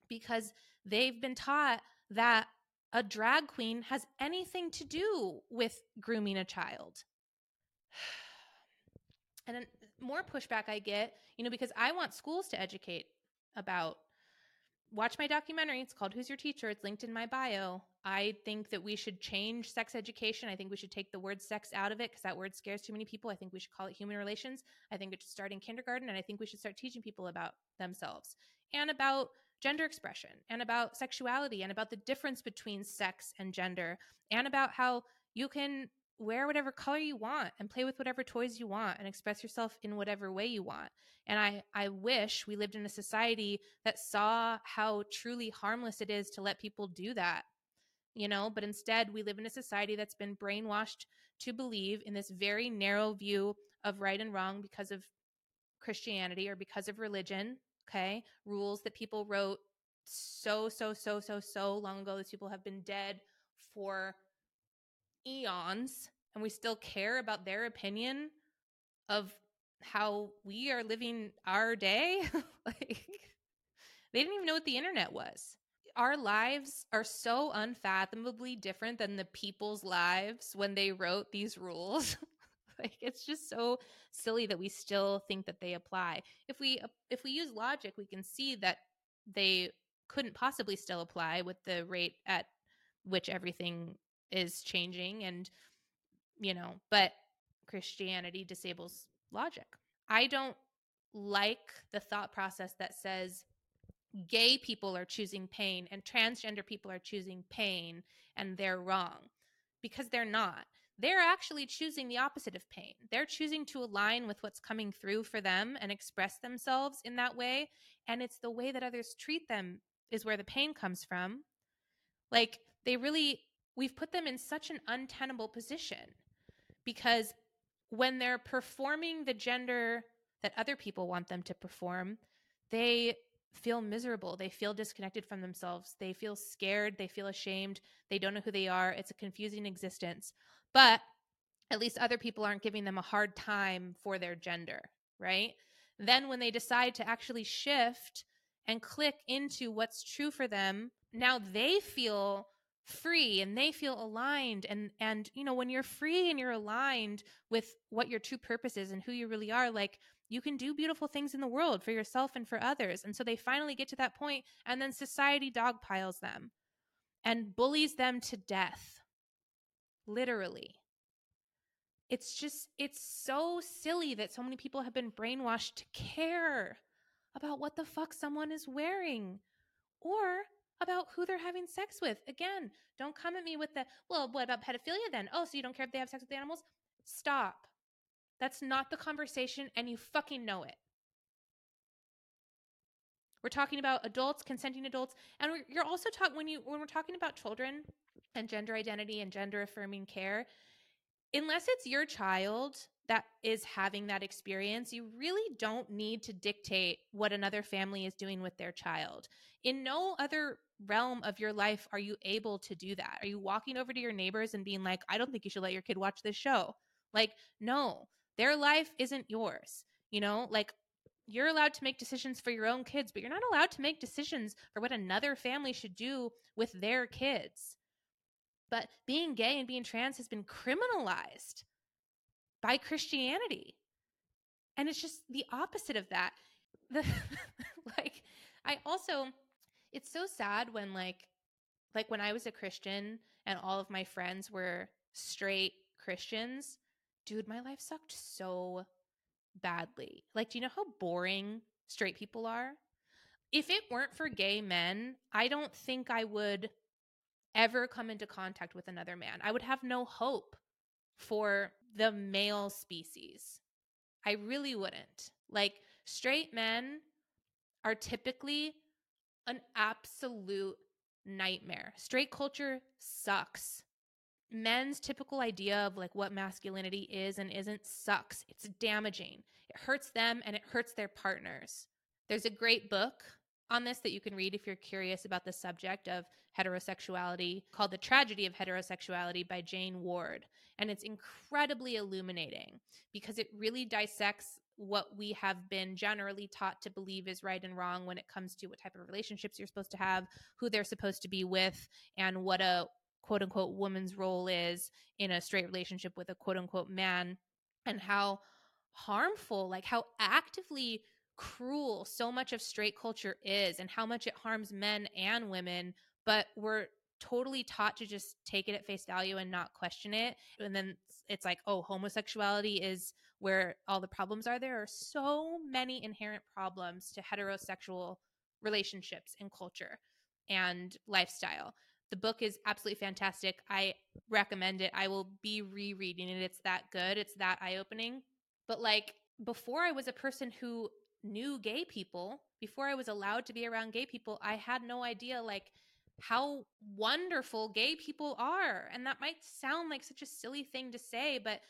because they've been taught that a drag queen has anything to do with grooming a child. [SIGHS] And then more pushback I get, you know, because I want schools to educate about watch my documentary. It's called Who's Your Teacher? It's linked in my bio. I think that we should change sex education. I think we should take the word sex out of it because that word scares too many people. I think we should call it human relations. I think it should start in kindergarten. And I think we should start teaching people about themselves and about gender expression and about sexuality and about the difference between sex and gender and about how you can wear whatever color you want and play with whatever toys you want and express yourself in whatever way you want. And I I wish we lived in a society that saw how truly harmless it is to let people do that. You know, but instead we live in a society that's been brainwashed to believe in this very narrow view of right and wrong because of Christianity or because of religion, okay? Rules that people wrote so so so so so long ago. Those people have been dead for eons and we still care about their opinion of how we are living our day [LAUGHS] like they didn't even know what the internet was our lives are so unfathomably different than the people's lives when they wrote these rules. [LAUGHS] Like it's just so silly that we still think that they apply. If we uh, if we use logic we can see that they couldn't possibly still apply with the rate at which everything is changing and you know but christianity disables logic. I don't like the thought process that says gay people are choosing pain and transgender people are choosing pain and they're wrong because they're not. They're actually choosing the opposite of pain. They're choosing to align with what's coming through for them and express themselves in that way. And it's the way that others treat them is where the pain comes from. Like they really, we've put them in such an untenable position because when they're performing the gender that other people want them to perform, they feel miserable. They feel disconnected from themselves. They feel scared. They feel ashamed. They don't know who they are. It's a confusing existence. But at least other people aren't giving them a hard time for their gender, right? Then when they decide to actually shift and click into what's true for them, now they feel free and they feel aligned and and you know when you're free and you're aligned with what your true purpose is and who you really are like you can do beautiful things in the world for yourself and for others. And so they finally get to that point and then society dogpiles them and bullies them to death. Literally. It's just it's so silly that so many people have been brainwashed to care about what the fuck someone is wearing or about who they're having sex with. Again, don't come at me with the, well, what about pedophilia then? Oh, so you don't care if they have sex with animals? Stop. That's not the conversation, and you fucking know it. We're talking about adults, consenting adults, and you're also talking when you when we're talking about children and gender identity and gender affirming care. Unless it's your child that is having that experience, you really don't need to dictate what another family is doing with their child. In no other realm of your life are you able to do that? Are you walking over to your neighbors and being like, I don't think you should let your kid watch this show? Like, no, their life isn't yours. You know, like you're allowed to make decisions for your own kids, but you're not allowed to make decisions for what another family should do with their kids. But being gay and being trans has been criminalized by Christianity. And it's just the opposite of that. The [LAUGHS] like I also it's so sad when like like when I was a Christian and all of my friends were straight Christians, dude, my life sucked so badly. Like, do you know how boring straight people are? If it weren't for gay men, I don't think I would ever come into contact with another man. I would have no hope for the male species. I really wouldn't. Like, straight men are typically an absolute nightmare. Straight culture sucks. Men's typical idea of like what masculinity is and isn't sucks. It's damaging. It hurts them and it hurts their partners. There's a great book on this that you can read if you're curious about the subject of heterosexuality called The Tragedy of Heterosexuality by Jane Ward. And it's incredibly illuminating because it really dissects what we have been generally taught to believe is right and wrong when it comes to what type of relationships you're supposed to have, who they're supposed to be with, and what a quote unquote woman's role is in a straight relationship with a quote unquote man, and how harmful, like how actively cruel so much of straight culture is, and how much it harms men and women. But we're totally taught to just take it at face value and not question it. And then it's like, oh, homosexuality is where all the problems are. There are so many inherent problems to heterosexual relationships and culture and lifestyle. The book is absolutely fantastic. I recommend it. I will be rereading it. It's that good, it's that eye opening. But like before, I was a person who knew gay people, before I was allowed to be around gay people, I had no idea like how wonderful gay people are. And that might sound like such a silly thing to say, but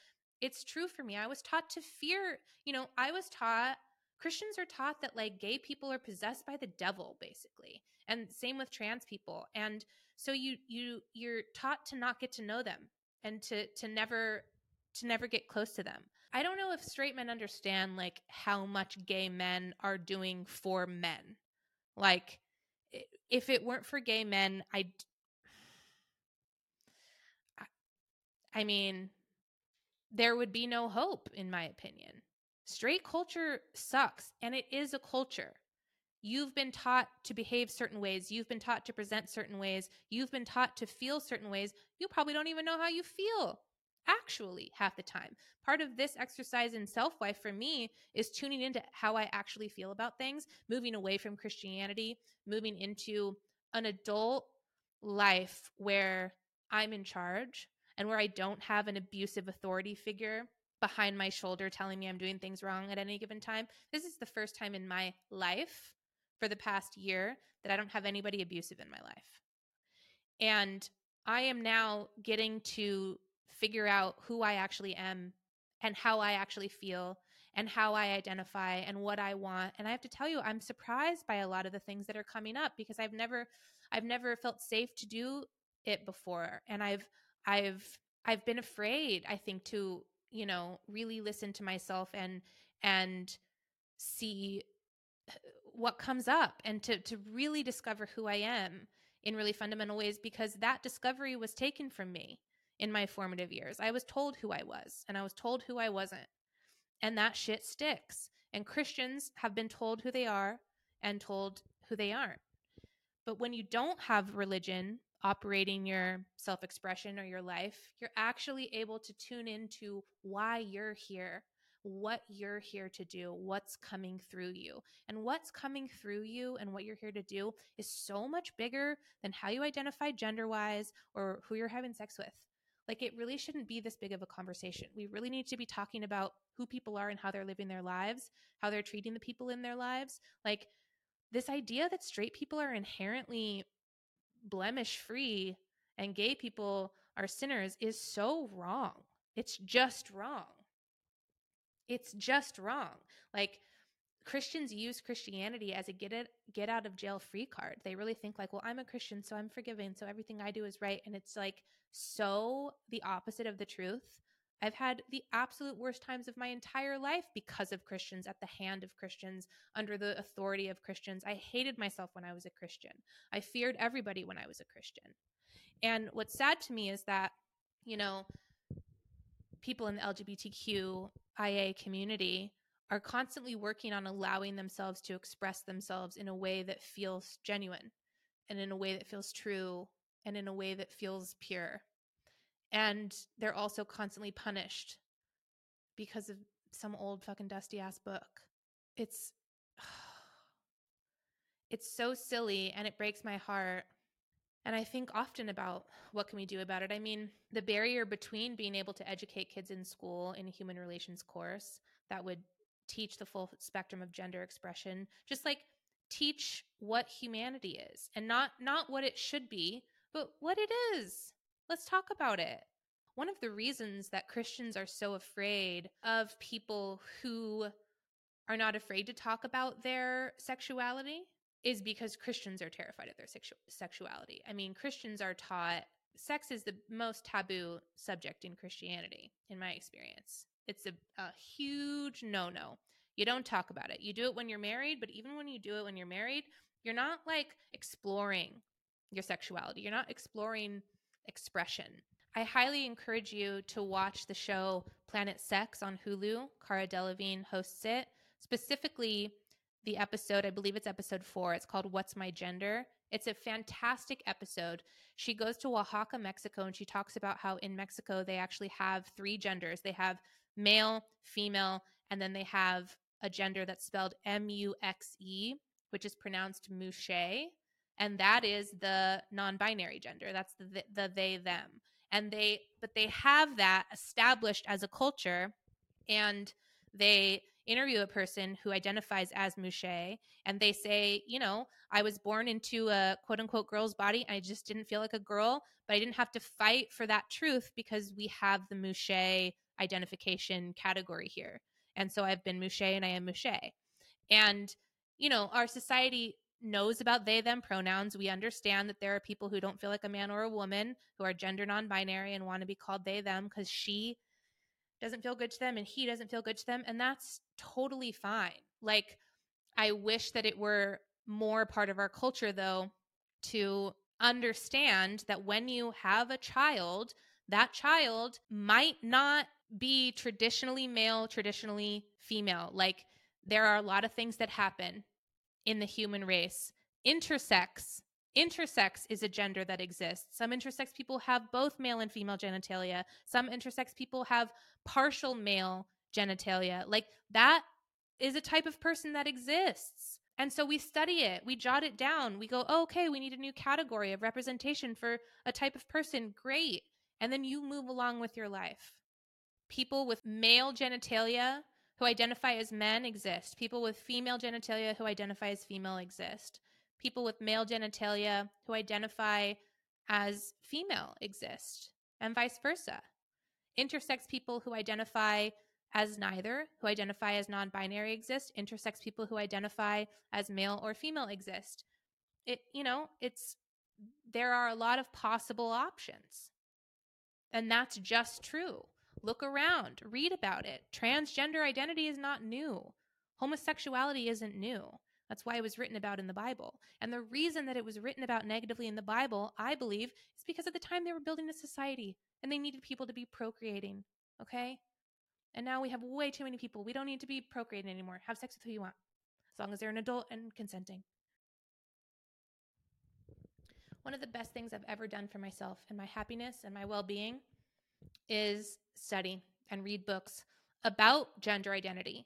it's true for me. I was taught to fear, you know, I was taught Christians are taught that like gay people are possessed by the devil basically. And same with trans people. And so you you you're taught to not get to know them and to to never to never get close to them. I don't know if straight men understand like how much gay men are doing for men. Like if it weren't for gay men, I I mean, there would be no hope, in my opinion. Straight culture sucks, and it is a culture. You've been taught to behave certain ways. You've been taught to present certain ways. You've been taught to feel certain ways. You probably don't even know how you feel, actually, half the time. Part of this exercise in Selfwife for me is tuning into how I actually feel about things, moving away from Christianity, moving into an adult life where I'm in charge and where I don't have an abusive authority figure behind my shoulder telling me I'm doing things wrong at any given time. This is the first time in my life for the past year that I don't have anybody abusive in my life. And I am now getting to figure out who I actually am and how I actually feel and how I identify and what I want. And I have to tell you, I'm surprised by a lot of the things that are coming up because I've never I've never felt safe to do it before. And I've I've I've been afraid, I think, to, you know, really listen to myself and and see uh, what comes up and to to really discover who I am in really fundamental ways because that discovery was taken from me in my formative years. I was told who I was and I was told who I wasn't. And that shit sticks. And Christians have been told who they are and told who they aren't. But when you don't have religion operating your self expression or your life, you're actually able to tune into why you're here, what you're here to do, what's coming through you. And what's coming through you and what you're here to do is so much bigger than how you identify gender wise or who you're having sex with. Like, it really shouldn't be this big of a conversation. We really need to be talking about who people are and how they're living their lives, how they're treating the people in their lives. Like, this idea that straight people are inherently blemish free and gay people are sinners is so wrong. It's just wrong. It's just wrong. Like Christians use Christianity as a get it get out of jail free card. They really think like, well, I'm a Christian, so I'm forgiven, so everything I do is right, and it's like so the opposite of the truth. I've had the absolute worst times of my entire life because of Christians, at the hand of Christians, under the authority of Christians. I hated myself when I was a Christian. I feared everybody when I was a Christian. And what's sad to me is that, you know, people in the LGBTQIA community are constantly working on allowing themselves to express themselves in a way that feels genuine and in a way that feels true and in a way that feels pure and they're also constantly punished because of some old fucking dusty ass book. It's [SIGHS] it's so silly and it breaks my heart. And I think often about what can we do about it? I mean, the barrier between being able to educate kids in school in a human relations course that would teach the full spectrum of gender expression, just like teach what humanity is and not not what it should be, but what it is. Let's talk about it. One of the reasons that Christians are so afraid of people who are not afraid to talk about their sexuality is because Christians are terrified of their sexu- sexuality. I mean, Christians are taught sex is the most taboo subject in Christianity, in my experience. It's a, a huge no no. You don't talk about it. You do it when you're married, but even when you do it when you're married, you're not like exploring your sexuality. You're not exploring expression. I highly encourage you to watch the show Planet Sex on Hulu. Cara Delevingne hosts it. Specifically, the episode, I believe it's episode four, it's called What's My Gender? It's a fantastic episode. She goes to Oaxaca, Mexico, and she talks about how in Mexico they actually have three genders they have male, female, and then they have a gender that's spelled M U X E, which is pronounced Muxe and that is the non-binary gender that's the, the they them and they but they have that established as a culture and they interview a person who identifies as Muxe and they say, you know, I was born into a quote unquote girl's body. I just didn't feel like a girl, but I didn't have to fight for that truth because we have the Muxe identification category here. And so I've been Muxe and I am Muxe. And, you know, our society knows about they them pronouns. We understand that there are people who don't feel like a man or a woman who are gender non-binary and want to be called they them because she doesn't feel good to them and he doesn't feel good to them and that's totally fine. Like I wish that it were more part of our culture though to understand that when you have a child, that child might not be traditionally male, traditionally female. Like there are a lot of things that happen in the human race. Intersex. Intersex is a gender that exists. Some intersex people have both male and female genitalia. Some intersex people have partial male genitalia. Like that is a type of person that exists. And so we study it, we jot it down. We go, oh, okay, we need a new category of representation for a type of person. Great. and then you move along with your life. People with male genitalia who identify as men exist. People with female genitalia who identify as female exist. People with male genitalia who identify as female exist, and vice versa. Intersex people who identify as neither, who identify as non binary exist. Intersex people who identify as male or female exist. It, you know, it's, there are a lot of possible options. And that's just true. Look around, read about it. Transgender identity is not new. Homosexuality isn't new. That's why it was written about in the Bible. And the reason that it was written about negatively in the Bible, I believe, is because at the time they were building a society and they needed people to be procreating. Okay? And now we have way too many people. We don't need to be procreating anymore. Have sex with who you want, as long as they're an adult and consenting. One of the best things I've ever done for myself and my happiness and my well being is study and read books about gender identity,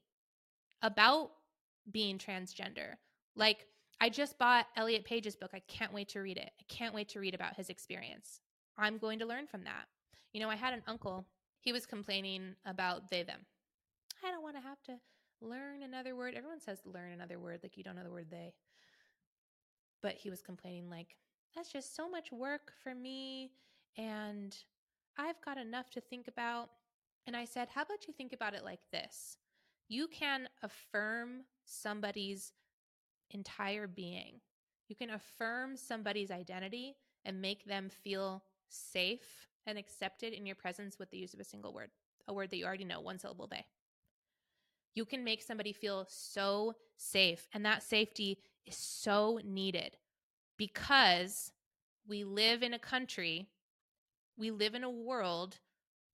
about being transgender. Like, I just bought Elliot Page's book. I can't wait to read it. I can't wait to read about his experience. I'm going to learn from that. You know, I had an uncle, he was complaining about they, them. I don't want to have to learn another word. Everyone says learn another word, like you don't know the word they. But he was complaining, like, that's just so much work for me. And I've got enough to think about. And I said, How about you think about it like this? You can affirm somebody's entire being, you can affirm somebody's identity and make them feel safe and accepted in your presence with the use of a single word, a word that you already know, one syllable they. You can make somebody feel so safe, and that safety is so needed because we live in a country we live in a world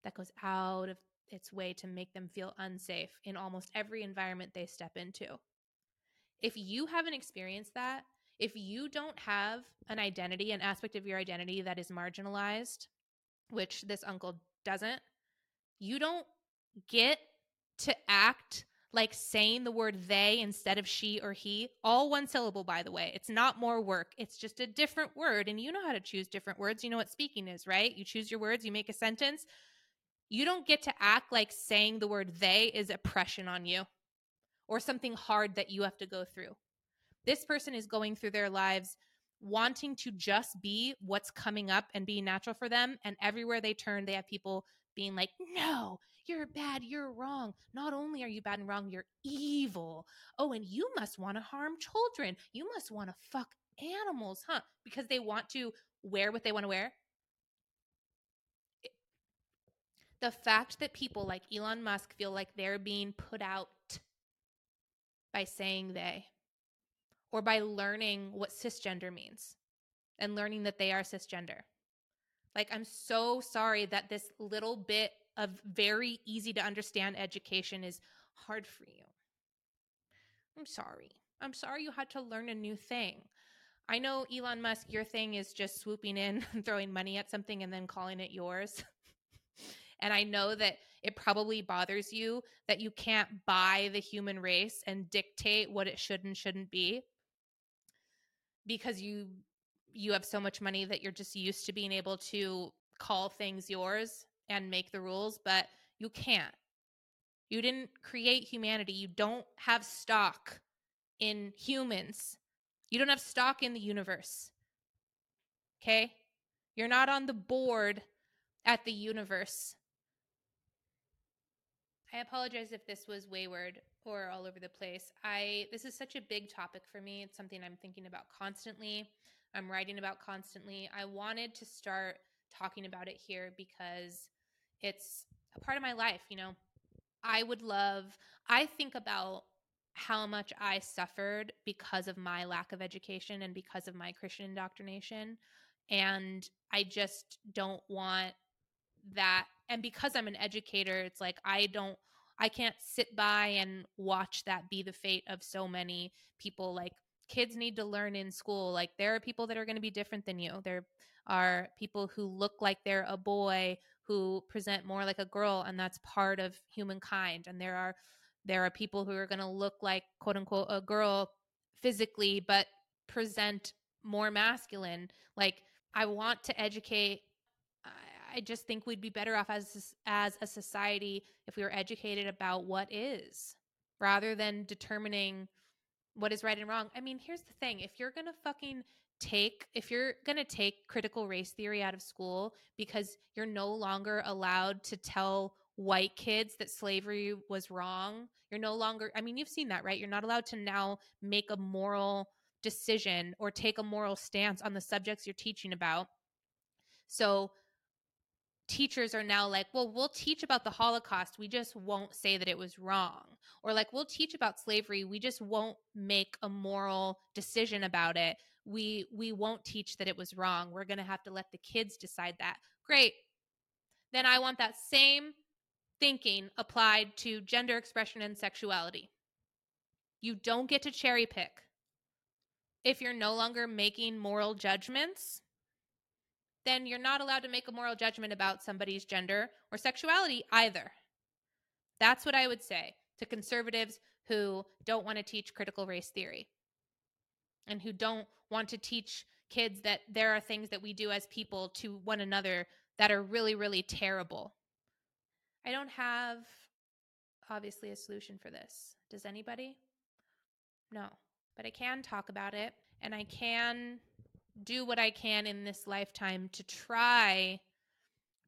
that goes out of its way to make them feel unsafe in almost every environment they step into. If you haven't experienced that, if you don't have an identity, an aspect of your identity that is marginalized, which this uncle doesn't, you don't get to act like saying the word they instead of she or he, all one syllable, by the way. It's not more work. It's just a different word. And you know how to choose different words. You know what speaking is, right? You choose your words, you make a sentence. You don't get to act like saying the word they is oppression on you or something hard that you have to go through. This person is going through their lives wanting to just be what's coming up and be natural for them. And everywhere they turn, they have people being like, no, you're bad, you're wrong. Not only are you bad and wrong, you're evil. Oh, and you must want to harm children. You must want to fuck animals, huh? Because they want to wear what they want to wear. The fact that people like Elon Musk feel like they're being put out by saying they or by learning what cisgender means and learning that they are cisgender. Like, I'm so sorry that this little bit of very easy to understand education is hard for you. I'm sorry. I'm sorry you had to learn a new thing. I know Elon Musk, your thing is just swooping in [LAUGHS] and throwing money at something and then calling it yours. [LAUGHS] and I know that it probably bothers you that you can't buy the human race and dictate what it should and shouldn't be because you you have so much money that you're just used to being able to call things yours and make the rules, but you can't. You didn't create humanity. You don't have stock in humans. You don't have stock in the universe. Okay? You're not on the board at the universe. I apologize if this was wayward or all over the place. I this is such a big topic for me. It's something I'm thinking about constantly. I'm writing about constantly. I wanted to start talking about it here because it's a part of my life, you know. I would love I think about how much I suffered because of my lack of education and because of my Christian indoctrination and I just don't want that and because I'm an educator, it's like I don't I can't sit by and watch that be the fate of so many people like kids need to learn in school like there are people that are going to be different than you there are people who look like they're a boy who present more like a girl and that's part of humankind and there are there are people who are going to look like quote unquote a girl physically but present more masculine like i want to educate I just think we'd be better off as as a society if we were educated about what is rather than determining what is right and wrong. I mean, here's the thing. If you're going to fucking take if you're going to take critical race theory out of school because you're no longer allowed to tell white kids that slavery was wrong, you're no longer I mean, you've seen that, right? You're not allowed to now make a moral decision or take a moral stance on the subjects you're teaching about. So teachers are now like, well, we'll teach about the Holocaust. We just won't say that it was wrong. Or like, we'll teach about slavery. We just won't make a moral decision about it. We we won't teach that it was wrong. We're going to have to let the kids decide that. Great. Then I want that same thinking applied to gender expression and sexuality. You don't get to cherry pick. If you're no longer making moral judgments, then you're not allowed to make a moral judgment about somebody's gender or sexuality either. That's what I would say to conservatives who don't want to teach critical race theory and who don't want to teach kids that there are things that we do as people to one another that are really, really terrible. I don't have, obviously, a solution for this. Does anybody? No. But I can talk about it and I can do what I can in this lifetime to try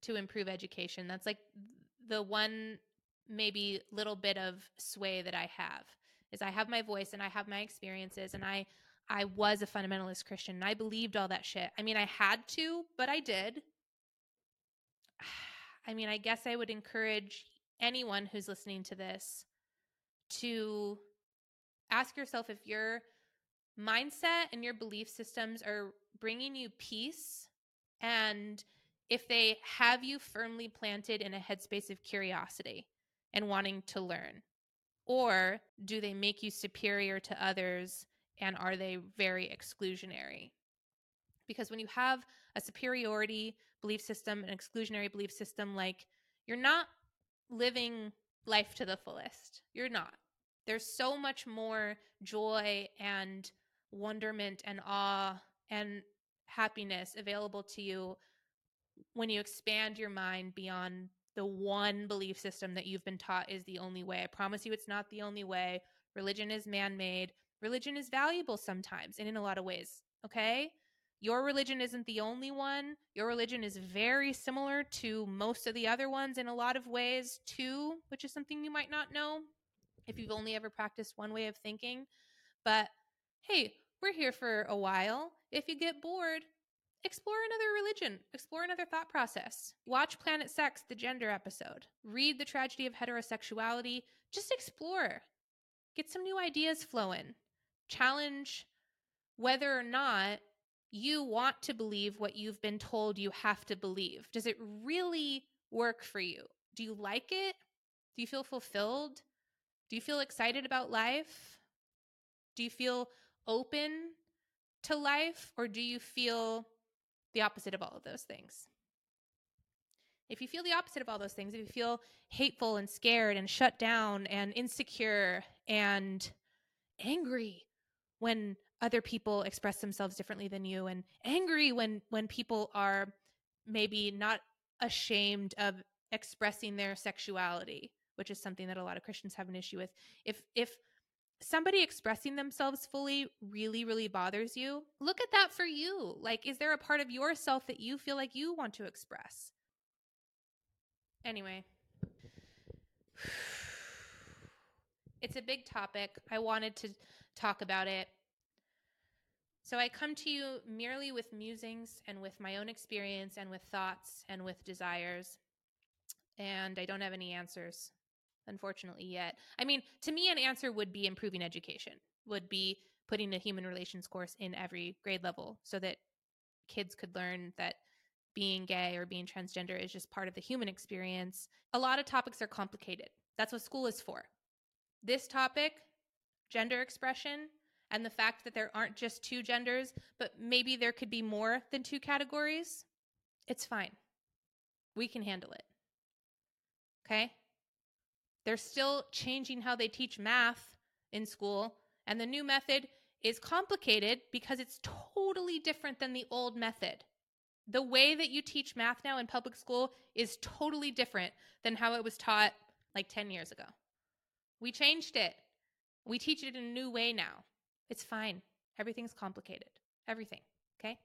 to improve education. That's like the one maybe little bit of sway that I have is I have my voice and I have my experiences and I I was a fundamentalist Christian and I believed all that shit. I mean, I had to, but I did. [SIGHS] I mean, I guess I would encourage anyone who's listening to this to ask yourself if your mindset and your belief systems are bringing you peace and if they have you firmly planted in a headspace of curiosity and wanting to learn? Or do they make you superior to others and are they very exclusionary? Because when you have a superiority belief system, an exclusionary belief system, like you're not living life to the fullest. You're not. There's so much more joy and wonderment and awe and happiness available to you when you expand your mind beyond the one belief system that you've been taught is the only way. I promise you it's not the only way. Religion is man made. Religion is valuable sometimes and in a lot of ways. Okay. Your religion isn't the only one. Your religion is very similar to most of the other ones in a lot of ways, too, which is something you might not know if you've only ever practiced one way of thinking. But hey, we're here for a while. If you get bored, explore another religion, explore another thought process. Watch Planet Sex, the gender episode. Read The Tragedy of Heterosexuality. Just explore. Get some new ideas flowing. Challenge whether or not you want to believe what you've been told you have to believe. Does it really work for you? Do you like it? Do you feel fulfilled? Do you feel excited about life? Do you feel open to life or do you feel the opposite of all of those things? If you feel the opposite of all those things, if you feel hateful and scared and shut down and insecure and angry when other people express themselves differently than you and angry when when people are maybe not ashamed of expressing their sexuality, which is something that a lot of Christians have an issue with. If if somebody expressing themselves fully really, really bothers you, look at that for you. Like, is there a part of yourself that you feel like you want to express? Anyway, [SIGHS] it's a big topic. I wanted to talk about it. So I come to you merely with musings and with my own experience and with thoughts and with desires. And I don't have any answers unfortunately yet. I mean, to me, an answer would be improving education, would be putting a human relations course in every grade level so that kids could learn that being gay or being transgender is just part of the human experience. A lot of topics are complicated. That's what school is for. This topic, gender expression, and the fact that there aren't just two genders, but maybe there could be more than two categories, it's fine. We can handle it. Okay? They're still changing how they teach math in school, and the new method is complicated because it's totally different than the old method. The way that you teach math now in public school is totally different than how it was taught like 10 years ago. We changed it. We teach it in a new way now. It's fine. Everything's complicated. Everything. Okay?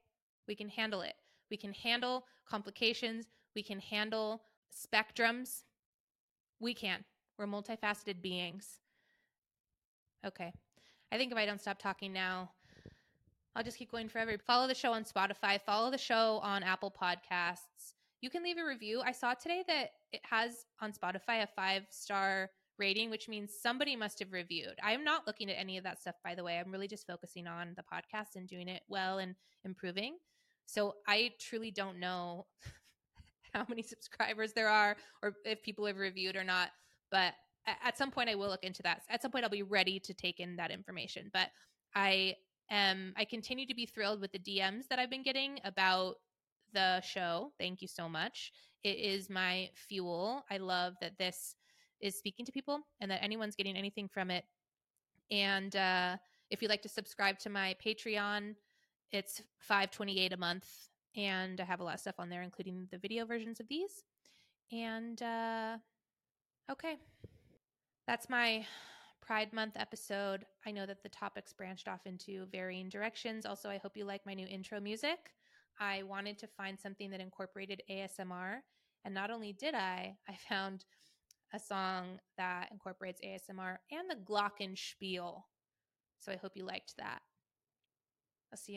We can handle it. We can handle complications. We can handle spectrums. We can. We're multifaceted beings. Okay. I think if I don't stop talking now, I'll just keep going forever. Follow the show on Spotify, follow the show on Apple Podcasts. You can leave a review. I saw today that it has on Spotify a five star rating, which means somebody must have reviewed. I'm not looking at any of that stuff, by the way. I'm really just focusing on the podcast and doing it well and improving. So I truly don't know [LAUGHS] how many subscribers there are or if people have reviewed or not. But at some point, I will look into that. At some point, I'll be ready to take in that information. But I am, I continue to be thrilled with the DMs that I've been getting about the show. Thank you so much. It is my fuel. I love that this is speaking to people and that anyone's getting anything from it. And uh, if you'd like to subscribe to my Patreon, it's 528 a month and I have a lot of stuff on there including the video versions of these. And uh okay. That's my Pride Month episode. I know that the topics branched off into varying directions. Also, I hope you like my new intro music. I wanted to find something that incorporated ASMR, and not only did I, I found a song that incorporates ASMR and the Glockenspiel. So I hope you liked that. I'll see you